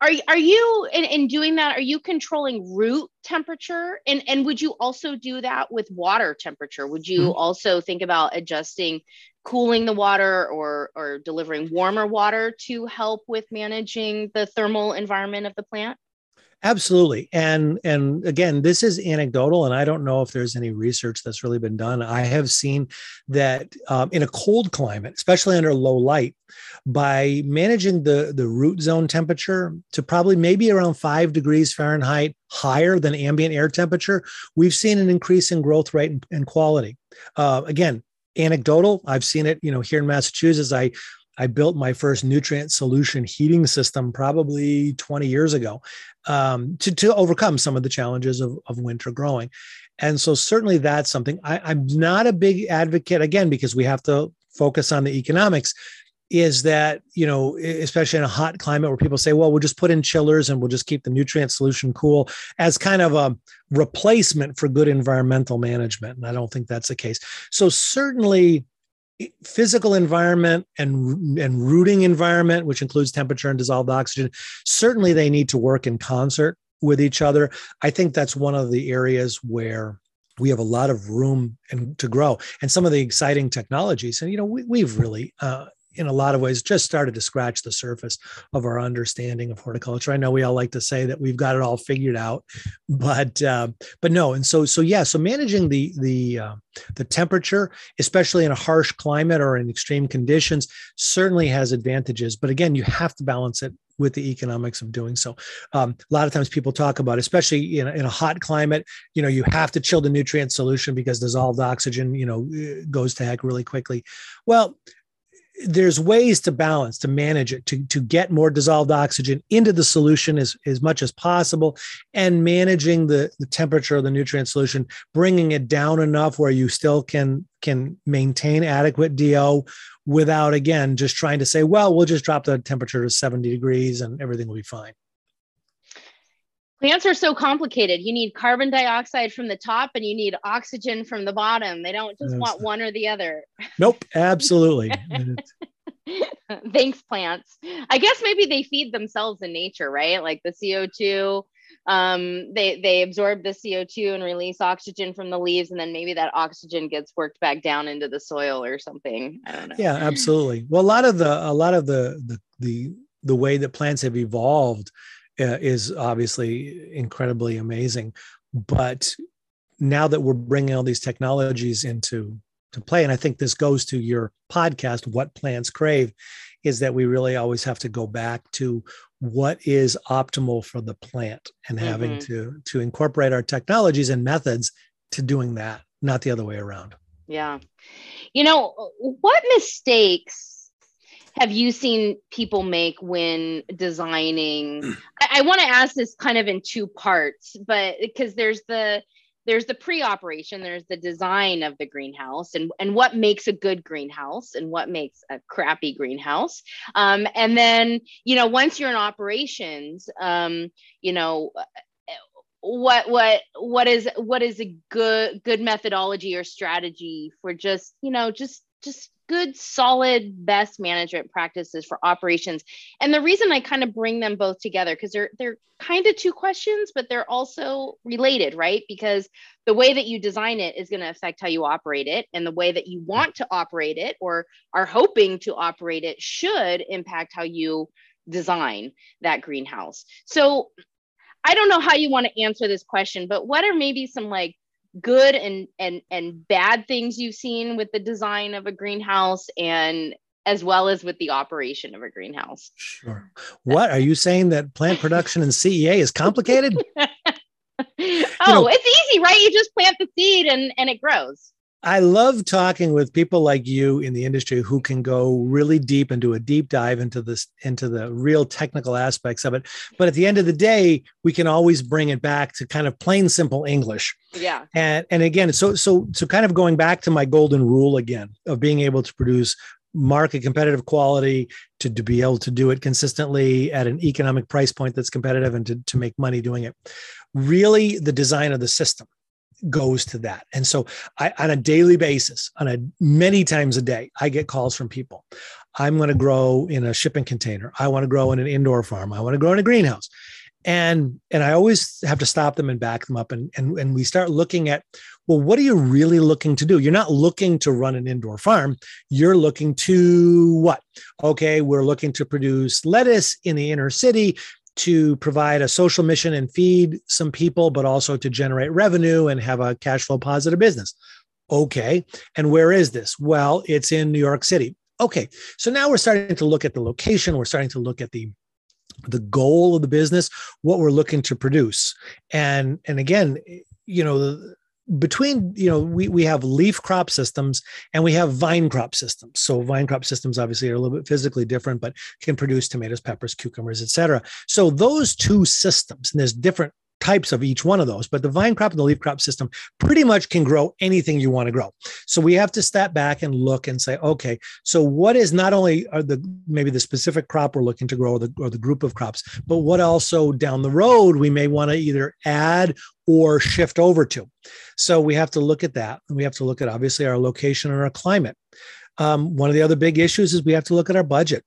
are, are you in, in doing that are you controlling root temperature? And and would you also do that with water temperature? Would you mm-hmm. also think about adjusting cooling the water or or delivering warmer water to help with managing the thermal environment of the plant
absolutely and and again this is anecdotal and i don't know if there's any research that's really been done. I have seen that um, in a cold climate especially under low light by managing the the root zone temperature to probably maybe around five degrees fahrenheit higher than ambient air temperature we've seen an increase in growth rate and, and quality. Uh, again anecdotal i've seen it you know here in massachusetts i I built my first nutrient solution heating system probably 20 years ago um, to, to overcome some of the challenges of, of winter growing. And so, certainly, that's something I, I'm not a big advocate, again, because we have to focus on the economics is that you know especially in a hot climate where people say well we'll just put in chillers and we'll just keep the nutrient solution cool as kind of a replacement for good environmental management and i don't think that's the case so certainly physical environment and and rooting environment which includes temperature and dissolved oxygen certainly they need to work in concert with each other. I think that's one of the areas where we have a lot of room and to grow. And some of the exciting technologies and you know we, have really uh, in a lot of ways just started to scratch the surface of our understanding of horticulture. I know we all like to say that we've got it all figured out, but uh, but no. And so so yeah. So managing the the uh, the temperature, especially in a harsh climate or in extreme conditions, certainly has advantages. But again, you have to balance it with the economics of doing so. Um, a lot of times people talk about, especially in a, in a hot climate, you know, you have to chill the nutrient solution because dissolved oxygen, you know, goes to heck really quickly. Well, there's ways to balance to manage it to, to get more dissolved oxygen into the solution as, as much as possible and managing the, the temperature of the nutrient solution bringing it down enough where you still can can maintain adequate do without again just trying to say well we'll just drop the temperature to 70 degrees and everything will be fine
Plants are so complicated. You need carbon dioxide from the top and you need oxygen from the bottom. They don't just want one or the other.
Nope, absolutely.
Thanks, plants. I guess maybe they feed themselves in nature, right? Like the CO2 um, they they absorb the CO2 and release oxygen from the leaves, and then maybe that oxygen gets worked back down into the soil or something. I don't know.
Yeah, absolutely. Well, a lot of the a lot of the the the the way that plants have evolved is obviously incredibly amazing, but now that we're bringing all these technologies into to play and i think this goes to your podcast what plants crave is that we really always have to go back to what is optimal for the plant and having mm-hmm. to to incorporate our technologies and methods to doing that not the other way around.
Yeah. You know what mistakes have you seen people make when designing? I, I want to ask this kind of in two parts but because there's the there's the pre-operation there's the design of the greenhouse and, and what makes a good greenhouse and what makes a crappy greenhouse. Um, and then you know once you're in operations um, you know what what what is what is a good good methodology or strategy for just you know just just good, solid, best management practices for operations. And the reason I kind of bring them both together because they're they're kind of two questions, but they're also related, right? Because the way that you design it is going to affect how you operate it, and the way that you want to operate it or are hoping to operate it should impact how you design that greenhouse. So I don't know how you want to answer this question, but what are maybe some like good and and and bad things you've seen with the design of a greenhouse and as well as with the operation of a greenhouse.
Sure. What are you saying that plant production in CEA is complicated?
oh, know, it's easy, right? You just plant the seed and and it grows.
I love talking with people like you in the industry who can go really deep and do a deep dive into this into the real technical aspects of it. But at the end of the day, we can always bring it back to kind of plain simple English.
Yeah.
And and again, so so so kind of going back to my golden rule again of being able to produce market competitive quality to, to be able to do it consistently at an economic price point that's competitive and to, to make money doing it really the design of the system goes to that. And so I on a daily basis, on a many times a day, I get calls from people. I'm going to grow in a shipping container. I want to grow in an indoor farm. I want to grow in a greenhouse. And and I always have to stop them and back them up and and and we start looking at well what are you really looking to do? You're not looking to run an indoor farm. You're looking to what? Okay, we're looking to produce lettuce in the inner city to provide a social mission and feed some people, but also to generate revenue and have a cash flow positive business. Okay. And where is this? Well, it's in New York City. Okay. So now we're starting to look at the location. We're starting to look at the the goal of the business, what we're looking to produce. And and again, you know, between you know we, we have leaf crop systems and we have vine crop systems. So vine crop systems obviously are a little bit physically different but can produce tomatoes peppers cucumbers etc so those two systems and there's different types of each one of those, but the vine crop and the leaf crop system pretty much can grow anything you want to grow. So we have to step back and look and say, okay, so what is not only are the maybe the specific crop we're looking to grow or the, or the group of crops, but what also down the road we may want to either add or shift over to. So we have to look at that. And we have to look at obviously our location and our climate. Um, one of the other big issues is we have to look at our budget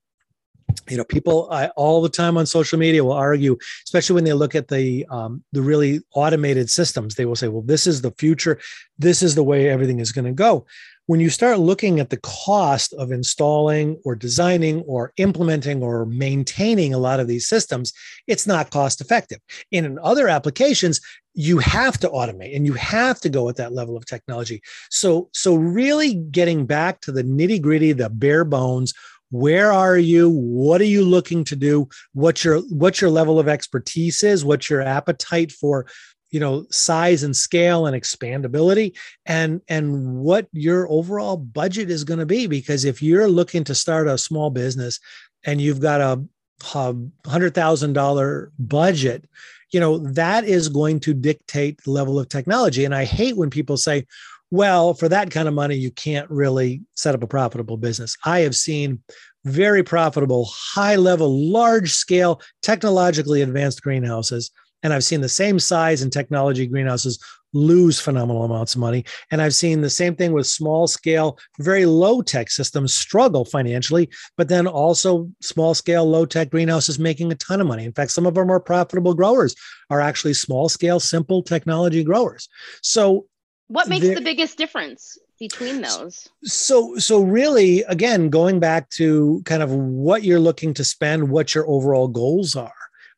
you know people I, all the time on social media will argue especially when they look at the um, the really automated systems they will say well this is the future. This is the way everything is going to go. When you start looking at the cost of installing or designing or implementing or maintaining a lot of these systems it's not cost effective. In other applications you have to automate and you have to go at that level of technology. So so really getting back to the nitty gritty the bare bones where are you? What are you looking to do? What your what your level of expertise is? What your appetite for you know size and scale and expandability? And and what your overall budget is going to be? Because if you're looking to start a small business and you've got a hundred thousand dollar budget you know that is going to dictate the level of technology. And i hate when people say well, for that kind of money, you can't really set up a profitable business. I have seen very profitable, high level, large scale, technologically advanced greenhouses. And I've seen the same size and technology greenhouses lose phenomenal amounts of money. And I've seen the same thing with small scale, very low tech systems struggle financially, but then also small scale, low tech greenhouses making a ton of money. In fact, some of our more profitable growers are actually small scale, simple technology growers. So,
what makes the biggest difference between those?
So, so really, again, going back to kind of what you're looking to spend, what your overall goals are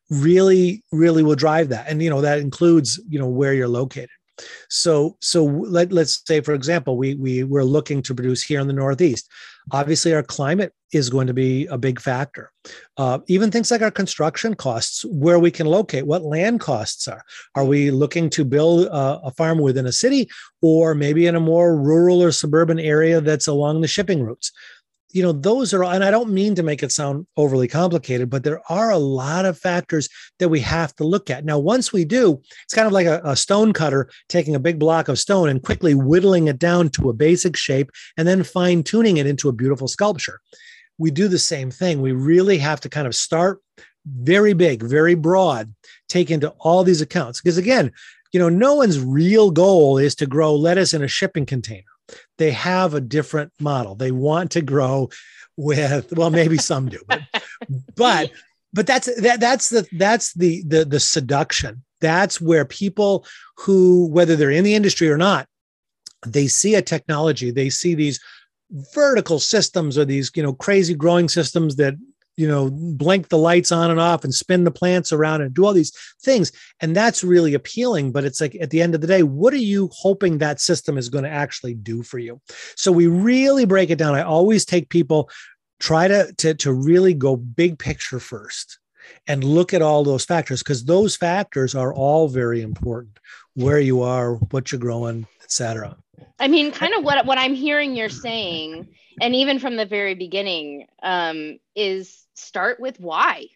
really really will drive that and you know that includes you know where you're located so so let, let's say for example we we we're looking to produce here in the northeast. Obviously our climate is going to be a big factor. Uh, even things like our construction costs where we can locate what land costs are. Are we looking to build a, a farm within a city or maybe in a more rural or suburban area that's along the shipping routes you know those are and i don't mean to make it sound overly complicated but there are a lot of factors that we have to look at. Now once we do it's kind of like a, a, stone cutter taking a big block of stone and quickly whittling it down to a basic shape and then fine tuning it into a beautiful sculpture. We do the same thing. We really have to kind of start very big very broad take into all these accounts. Because again you know no one's real goal is to grow lettuce in a shipping container they have a different model. They want to grow with well, maybe some do, but but but that's that that's the that's the the the seduction. That's where people who whether they're in the industry or not, they see a technology, they see these vertical systems or these you know crazy growing systems that you know blink the lights on and off and spin the plants around and do all these things. And that's really appealing but it's like at the end of the day what are you hoping that system is going to actually do for you? So we really break it down. I always take people try to to, to really go big picture first and look at all those factors because those factors are all very important. Where you are what you're growing etc
i mean kind of what what i'm hearing you're saying and even from the very beginning um, is start with why.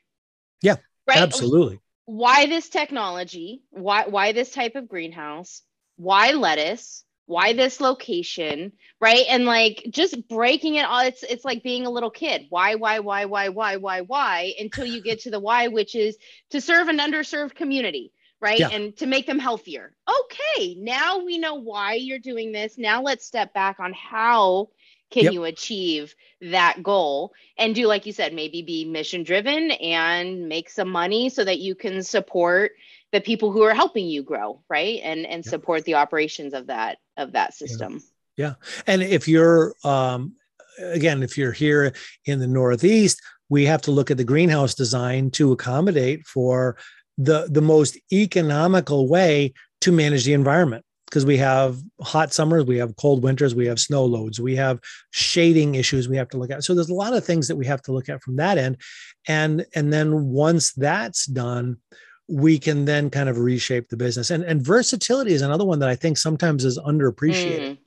Yeah, right? absolutely.
Why this technology? Why why this type of greenhouse? Why lettuce? Why this location? Right? And like just breaking it all it's it's like being a little kid. Why why why why why why why until you get to the why which is to serve an underserved community right? Yeah. And to make them healthier. Okay, now we know why you're doing this. Now let's step back on how can yep. you achieve that goal and do like you said maybe be mission driven and make some money so that you can support the people who are helping you grow right and and yep. support the operations of that of that system
yeah, yeah. and if you're um again if you're here in the northeast we have to look at the greenhouse design to accommodate for the the most economical way to manage the environment because we have hot summers, we have cold winters, we have snow loads, we have shading issues we have to look at. So there's a lot of things that we have to look at from that end. And and then once that's done, we can then kind of reshape the business. And and versatility is another one that I think sometimes is underappreciated. Mm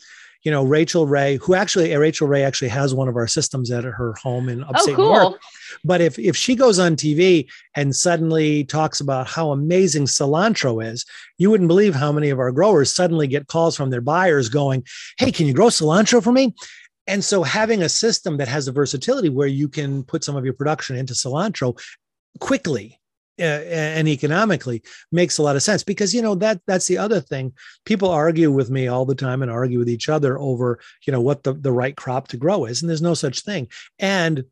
you know, Rachael Ray, who actually Rachael Ray actually has one of our systems at her home in oh, upstate oh, cool. New York. But if if she goes on TV and suddenly talks about how amazing cilantro is, you wouldn't believe how many of our growers suddenly get calls from their buyers going, "Hey, can you grow cilantro for me?" And so having a system that has the versatility where you can put some of your production into cilantro quickly and economically makes a lot of sense because you know that that's the other thing. People argue with me all the time and argue with each other over you know what the, the right crop to grow is and there's no such thing. And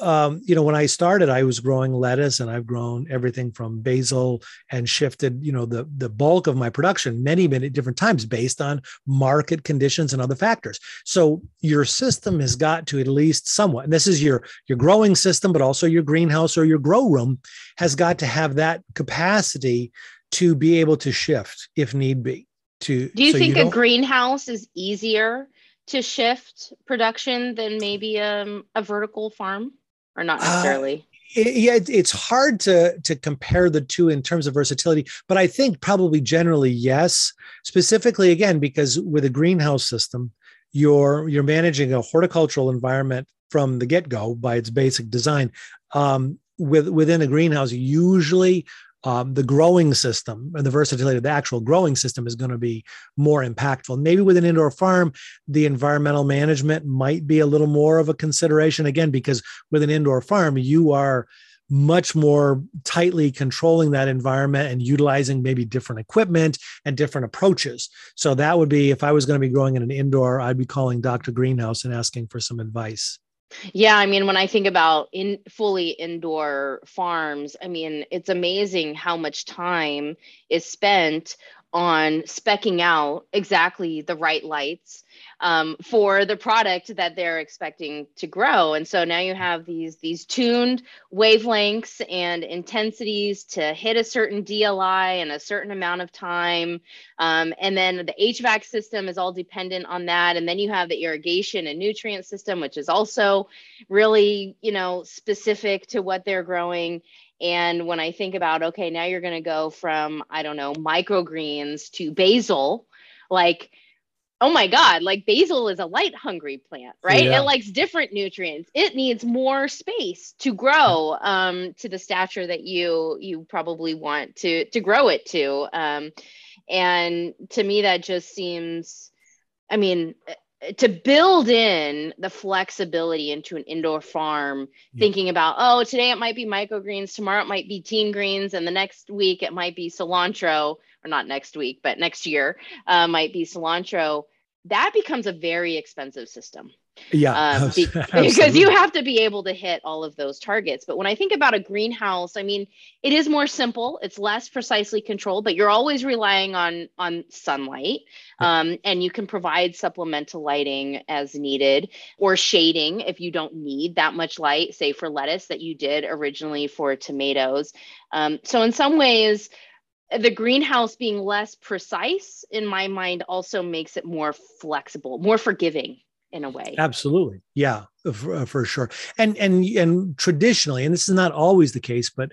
um, you know, when I started, I was growing lettuce and I've grown everything from basil and shifted, you know, the, the bulk of my production many, many different times based on market conditions and other factors. So your system has got to at least somewhat, and this is your, your growing system, but also your greenhouse or your grow room has got to have that capacity to be able to shift if need be. To,
Do you so think you a greenhouse is easier to shift production than maybe um, a vertical farm? Or not uh, necessarily? Uh,
it, yeah, it's hard to to compare the two in terms of versatility, but I think probably generally yes. Specifically, again, because with a greenhouse system, you're you're managing a horticultural environment from the get go by its basic design. Um, with within a greenhouse, usually um, the growing system and the versatility of the actual growing system is going to be more impactful. Maybe with an indoor farm, the environmental management might be a little more of a consideration again, because with an indoor farm, you are much more tightly controlling that environment and utilizing maybe different equipment and different approaches. So that would be if I was going to be growing in an indoor, I'd be calling Dr. Greenhouse and asking for some advice.
Yeah, I mean, when I think about in fully indoor farms, I mean, it's amazing how much time is spent on specking out exactly the right lights um, for the product that they're expecting to grow. And so now you have these these tuned wavelengths and intensities to hit a certain dli in a certain amount of time. Um, and then the hvac system is all dependent on that. And then you have the irrigation and nutrient system which is also really you know specific to what they're growing and when I think about, okay, now you're going to go from, I don't know, microgreens to basil, like, oh my God, like basil is a light hungry plant, right? Yeah. It likes different nutrients. It needs more space to grow um, to the stature that you you probably want to to grow it to. Um, and to me, that just seems, I mean, to build in the flexibility into an indoor farm yeah. thinking about oh today it might be microgreens tomorrow it might be teen greens and the next week it might be cilantro or not next week but next year uh, might be cilantro that becomes a very expensive system
yeah.
Um, be- because you have to be able to hit all of those targets. But when I think about a greenhouse, I mean, it is more simple. It's less precisely controlled, but you're always relying on on sunlight. Um, and you can provide supplemental lighting as needed or shading if you don't need that much light, say for lettuce that you did originally for tomatoes. Um, so in some ways, the greenhouse being less precise in my mind also makes it more flexible, more forgiving in a way.
Absolutely. Yeah, for, uh, for, sure. And and and traditionally, and this is not always the case, but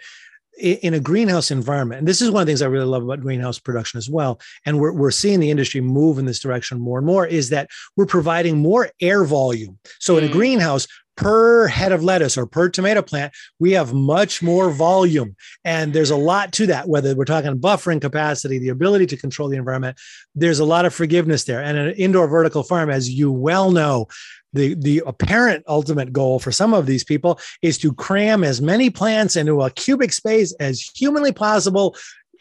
in a greenhouse environment, and this is one of the things I really love about greenhouse production as well, and we're, we're seeing the industry move in this direction more and more, is that we're providing more air volume. So mm. in a mm. greenhouse, per head of lettuce or per tomato plant, we have much more volume. And there's a lot to that, whether we're talking buffering capacity, the ability to control the environment, there's a lot of forgiveness there. And an indoor vertical farm, as you well know, the, the apparent ultimate goal for some of these people is to cram as many plants into a cubic space as humanly possible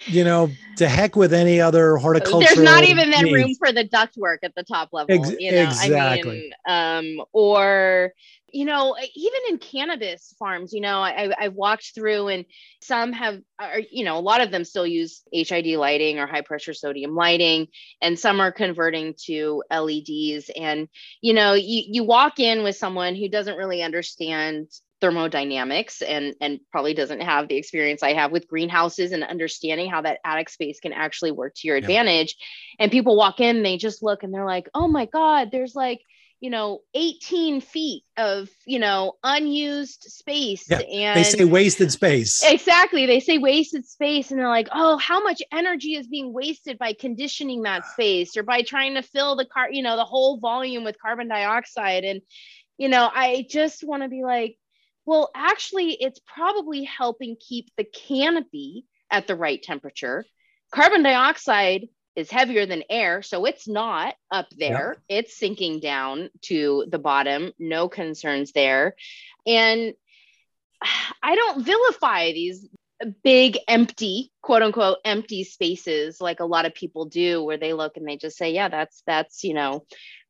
you know, to heck with any other horticulture.
There's not even that room for the ductwork at the top level. Ex- you know,
exactly.
I mean, um, or you know even in cannabis farms you know I, i've walked through and some have are, you know a lot of them still use hid lighting or high pressure sodium lighting and some are converting to leds and you know you, you walk in with someone who doesn't really understand thermodynamics and and probably doesn't have the experience I have with greenhouses and understanding how that attic space can actually work to your advantage. And people walk in, they just look and they're like, "Oh my god, there's like you know 18 feet of you know unused space
yeah, and they say wasted space.
Exactly they say wasted space and they're like oh how much energy is being wasted by conditioning that space or by trying to fill the car you know the whole volume with carbon dioxide? And you know i just want to be like well actually it's probably helping keep the canopy at the right temperature. Carbon dioxide is heavier than air. So it's not up there, yep. it's sinking down to the bottom. No concerns there. And I don't vilify these big empty quote unquote empty spaces like a lot of people do where they look and they just say yeah that's that's you know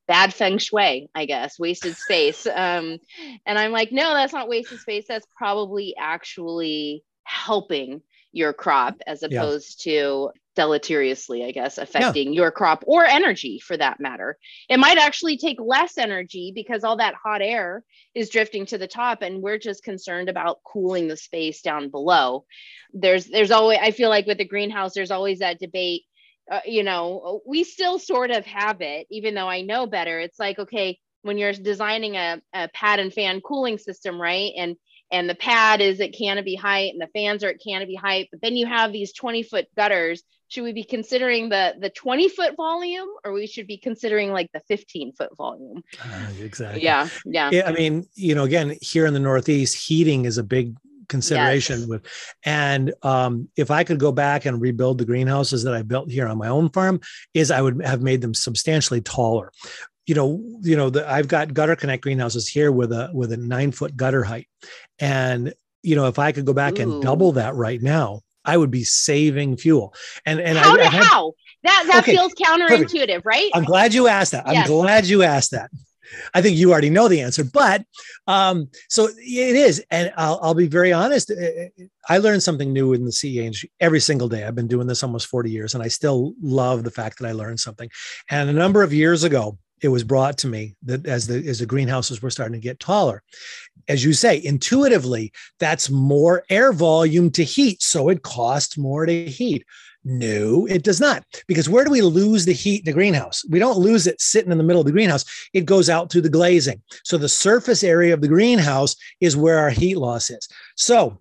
bad feng shui i guess wasted space um and i'm like no that's not wasted space that's probably actually helping your crop as opposed yeah. to deleteriously, I guess, affecting yeah. your crop or energy for that matter. It might actually take less energy because all that hot air is drifting to the top and we're just concerned about cooling the space down below. There's there's always I feel like with the greenhouse there's always that debate uh, you know, we still sort of have it even though I know better. It's like okay, when you're designing a, a pad and fan cooling system, right? And and the pad is at canopy height and the fans are at canopy height but then you have these 20 foot gutters should we be considering the the 20 foot volume or we should be considering like the 15 foot volume?
Uh, exactly.
Yeah, yeah.
Yeah i mean you know again here in the northeast heating is a big consideration yes. with and um, if i could go back and rebuild the greenhouses that i built here on my own farm is i would have made them substantially taller. You know, you know, the, I've got gutter connect greenhouses here with a with a nine foot gutter height, and you know, if I could go back Ooh. and double that right now, I would be saving fuel. And and
how
I,
I had, how that that okay, feels counterintuitive, perfect. right?
I'm glad you asked that. I'm yes. glad you asked that. I think you already know the answer, but um, so it is. And I'll, I'll, be very honest. I learned something new in the CE industry every single day. I've been doing this almost 40 years, and I still love the fact that I learned something. And a number of years ago, it was brought to me that as the as the greenhouses were starting to get taller as you say intuitively that's more air volume to heat so it costs more to heat no, it does not. Because where do we lose the heat in the greenhouse? We don't lose it sitting in the middle of the greenhouse. It goes out through the glazing. So the surface area of the greenhouse is where our heat loss is. So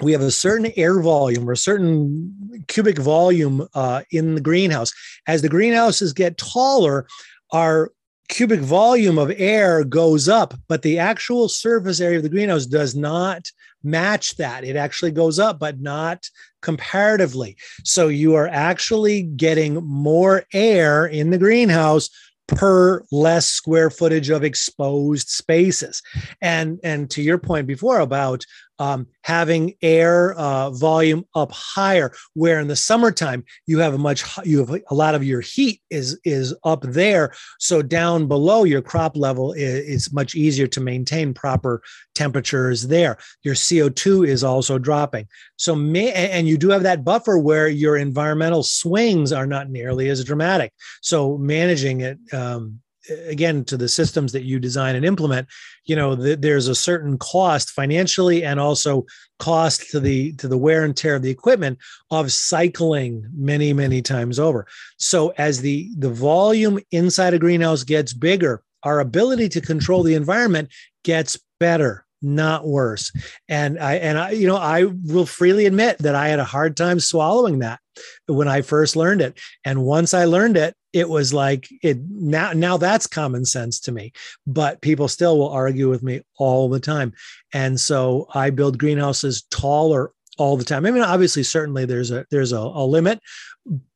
we have a certain air volume or a certain cubic volume uh, in the greenhouse. As the greenhouses get taller, our cubic volume of air goes up, but the actual surface area of the greenhouse does not match that. It actually goes up, but not comparatively. So you are actually getting more air in the greenhouse per less square footage of exposed spaces and and to your point before about um, having air uh, volume up higher where in the summertime you have a much you have a lot of your heat is is up there. So down below your crop level is, is much easier to maintain proper temperatures there. Your co2 is also dropping. So may, and you do have that buffer where your environmental swings are not nearly as dramatic. So managing it um, again to the systems that you design and implement you know th- there's a certain cost financially and also cost to the to the wear and tear of the equipment of cycling many many times over. So as the the volume inside a greenhouse gets bigger our ability to control the environment gets better not worse. And i and i you know i will freely admit that i had a hard time swallowing that when i first learned it. And once i learned it it was like it now now that's common sense to me but people still will argue with me all the time. And so i build greenhouses taller all the time. I mean obviously certainly there's a there's a, a limit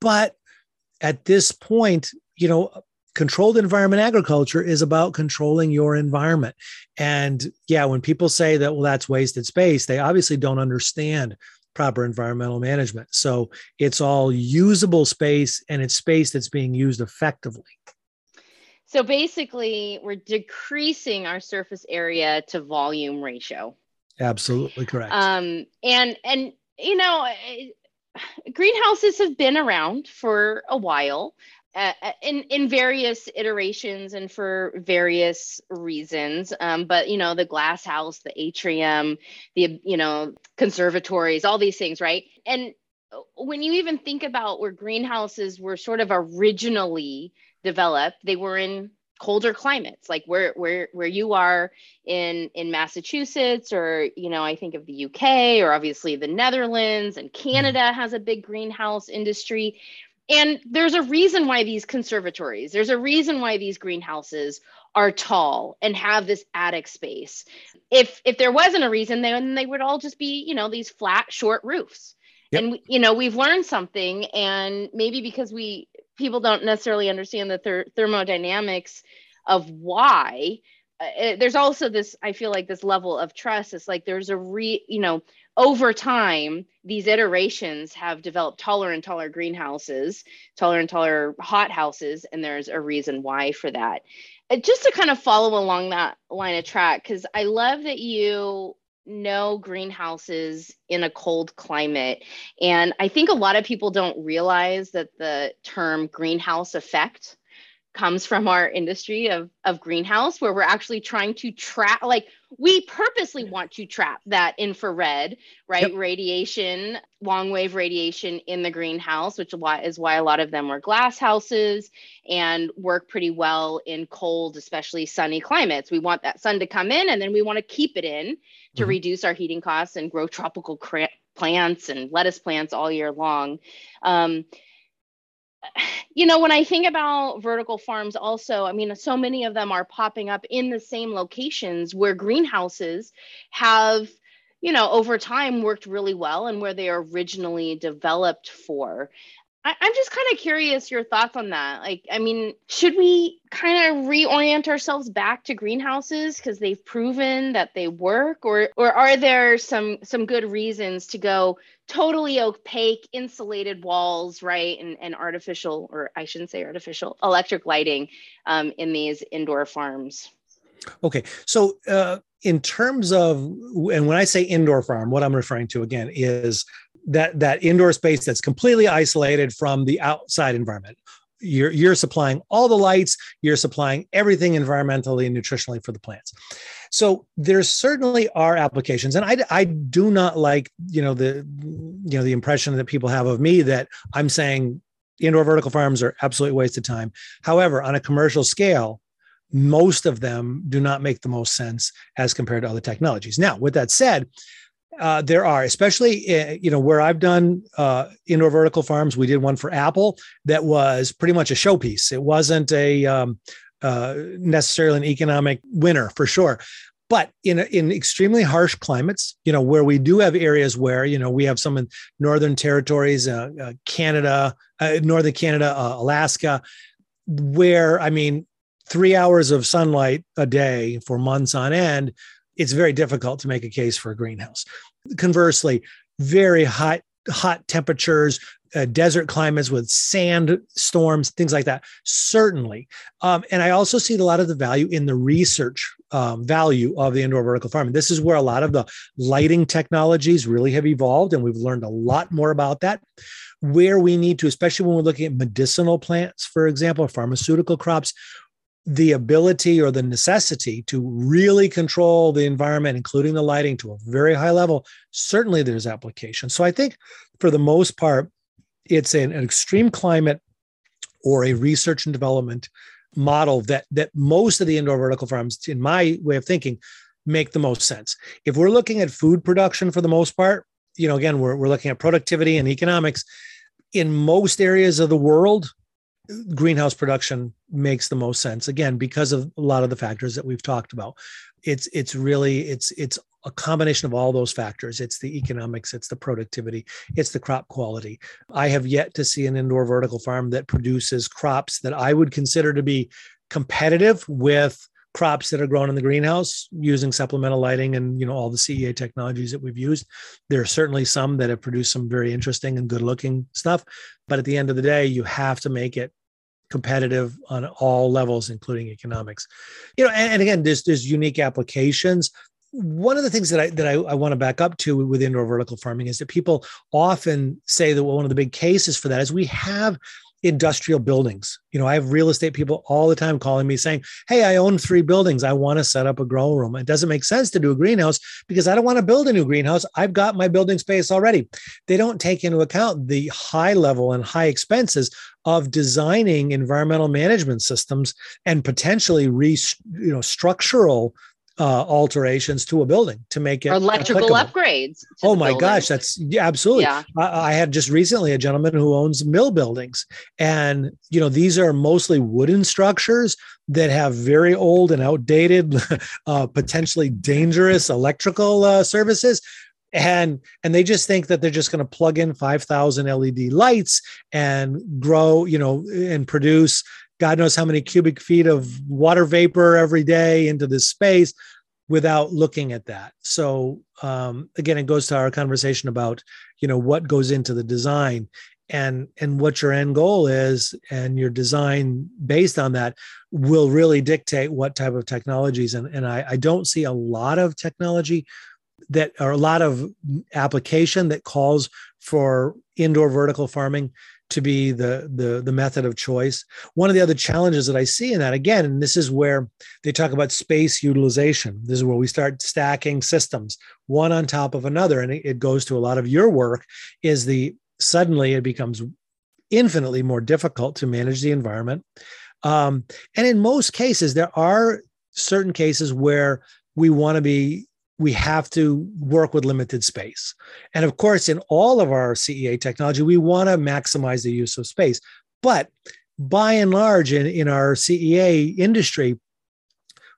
but at this point you know controlled environment agriculture is about controlling your environment. And yeah when people say that well that's wasted space they obviously don't understand proper environmental management. So it's all usable space and it's space that's being used effectively.
So basically, we're decreasing our surface area to volume ratio.
Absolutely correct.
Um, and and you know, eh, greenhouses have been around for a while. Uh, uh, in in various iterations and for various reasons. Um, but you know the glass house the atrium the you know conservatories all these things right? And when you even think about where greenhouses were sort of originally developed they were in colder climates like where where where you are in in Massachusetts or you know I think of the UK or obviously the Netherlands and Canada has a big greenhouse industry and there's a reason why these conservatories, there's a reason why these greenhouses are tall and have this attic space. If if there wasn't a reason, then they would all just be, you know, these flat, short roofs. Yep. And you know, we've learned something, and maybe because we people don't necessarily understand the ther- thermodynamics of why. Uh, there's also this, I feel like this level of trust. It's like there's a re, you know, over time, these iterations have developed taller and taller greenhouses, taller and taller hot houses, and there's a reason why for that. Uh, just to kind of follow along that line of track, because I love that you know greenhouses in a cold climate. And I think a lot of people don't realize that the term greenhouse effect comes from our industry of, of greenhouse where we're actually trying to trap like we purposely want to trap that infrared right yep. radiation long wave radiation in the greenhouse which is why a lot of them were glass houses and work pretty well in cold especially sunny climates we want that sun to come in and then we want to keep it in to mm-hmm. reduce our heating costs and grow tropical cra- plants and lettuce plants all year long um, you know, when I think about vertical farms, also, I mean, so many of them are popping up in the same locations where greenhouses have, you know, over time worked really well and where they are originally developed for. I'm just kind of curious your thoughts on that. Like, I mean, should we kind of reorient ourselves back to greenhouses because they've proven that they work, or or are there some some good reasons to go totally opaque insulated walls, right, and and artificial, or I shouldn't say artificial, electric lighting um, in these indoor farms?
Okay, so uh, in terms of, and when I say indoor farm, what I'm referring to again is that that indoor space that's completely isolated from the outside environment. You're you're supplying all the lights you're supplying everything environmentally and nutritionally for the plants. So there certainly are applications and i i do not like you know the you know the impression that people have of me that i'm saying indoor vertical farms are absolutely waste of time. However on a commercial scale most of them do not make the most sense as compared to other technologies. Now with that said uh, there are, especially uh, you know where I've done uh, indoor vertical farms. We did one for Apple that was pretty much a showpiece. It wasn't a um, uh, necessarily an economic winner for sure. But in in extremely harsh climates, you know, where we do have areas where you know we have some in northern territories, uh, uh, Canada, northern Canada, Alaska, where I mean, three hours of sunlight a day for months on end it's very difficult to make a case for a greenhouse. Conversely, very hot hot temperatures, uh, desert climates with sand storms, things like that. Certainly. Um, and I also see a lot of the value in the research um, value of the indoor vertical farming. This is where a lot of the lighting technologies really have evolved, and we've learned a lot more about that. Where we need to, especially when we're looking at medicinal plants, for example, pharmaceutical crops, the ability or the necessity to really control the environment, including the lighting, to a very high level, certainly there's application. So I think for the most part, it's an, an extreme climate or a research and development model that that most of the indoor vertical farms, in my way of thinking, make the most sense. If we're looking at food production for the most part, you know, again, we're, we're looking at productivity and economics. In most areas of the world, greenhouse production makes the most sense again because of a lot of the factors that we've talked about. It's it's really it's it's a combination of all those factors. It's the economics it's the productivity it's the crop quality. I have yet to see an indoor vertical farm that produces crops that i would consider to be competitive with crops that are grown in the greenhouse using supplemental lighting and you know all the CEA technologies that we've used. There are certainly some that have produced some very interesting and good looking stuff, but at the end of the day, you have to make it competitive on all levels, including economics. You know, and, and again, there's there's unique applications. One of the things that I that I, I want to back up to with indoor vertical farming is that people often say that one of the big cases for that is we have industrial buildings. You know, I have real estate people all the time calling me saying, Hey, I own three buildings. I want to set up a grow room. It doesn't make sense to do a greenhouse because I don't want to build a new greenhouse. I've got my building space already. They don't take into account the high level and high expenses of designing environmental management systems and potentially re, you know, structural uh, alterations to a building to make it
or electrical applicable. upgrades.
Oh my building. gosh, that's yeah, absolutely. Yeah. I, I, had just recently a gentleman who owns mill buildings, and you know these are mostly wooden structures that have very old and outdated, uh, potentially dangerous electrical uh, services and and they just think that they're just going to plug in 5000 led lights and grow you know and produce God knows how many cubic feet of water vapor every day into this space without looking at that. So um, again, it goes to our conversation about you know what goes into the design and and what your end goal is and your design based on that will really dictate what type of technologies and, and I, I don't see a lot of technology that are a lot of application that calls for indoor vertical farming to be the, the the method of choice. One of the other challenges that I see in that again, and this is where they talk about space utilization. This is where we start stacking systems one on top of another, and it, goes to a lot of your work. Is the suddenly it becomes infinitely more difficult to manage the environment, um, and in most cases there are certain cases where we want to be we have to work with limited space. And of course, in all of our CEA technology, we want to maximize the use of space. But by and large, in, in our CEA industry,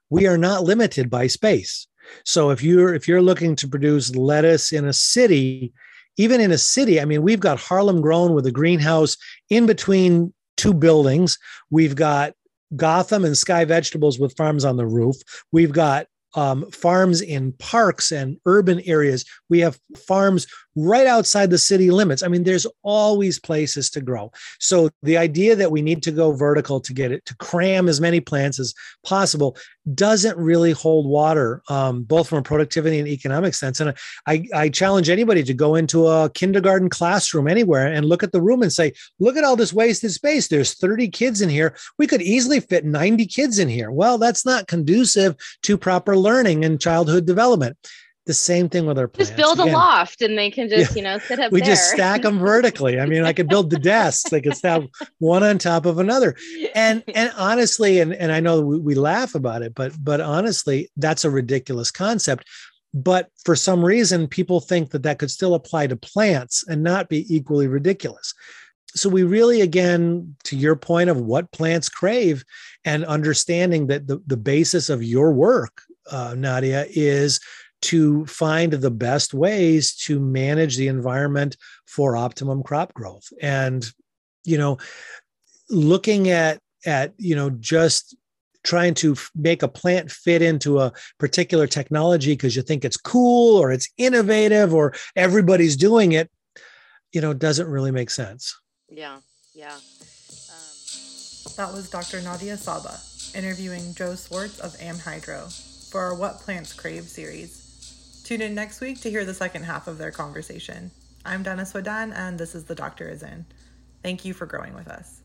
we are not limited by space. So if you're if you're looking to produce lettuce in a city, even in a city, I mean, we've got Harlem grown with a greenhouse in between two buildings. We've got Gotham and Sky Vegetables with farms on the roof. We've got um, farms in parks and urban areas. We have farms right outside the city limits. I mean, there's always places to grow. So the idea that we need to go vertical to get it to cram as many plants as possible doesn't really hold water, um, both from a productivity and economic sense. And I, I challenge anybody to go into a kindergarten classroom anywhere and look at the room and say, look at all this wasted space. There's 30 kids in here. We could easily fit 90 kids in here. Well, that's not conducive to proper learning and childhood development the same thing with our plants.
Just build a Again, loft and they can just, yeah, you know, sit up
we
there.
just stack them vertically. I mean, I could build the desks. They could stack one on top of another. And and honestly, and, and I know we, we laugh about it, but but honestly, that's a ridiculous concept. But for some reason, people think that that could still apply to plants and not be equally ridiculous. So we really, again, to your point of what plants crave and understanding that the, the basis of your work, uh, Nadia, is to find the best ways to manage the environment for optimum crop growth. And you know looking at at you know just trying to make a plant fit into a particular technology because you think it's cool or it's innovative or everybody's doing it you know doesn't really make sense.
Yeah yeah.
Um, that was dr nadia Sabeh interviewing joe swartz of AmHydro for our what plants crave series Tune in next week to hear the second half of their conversation. I'm Dennis Wadan, and this is The Doctor Is In. Thank you for growing with us.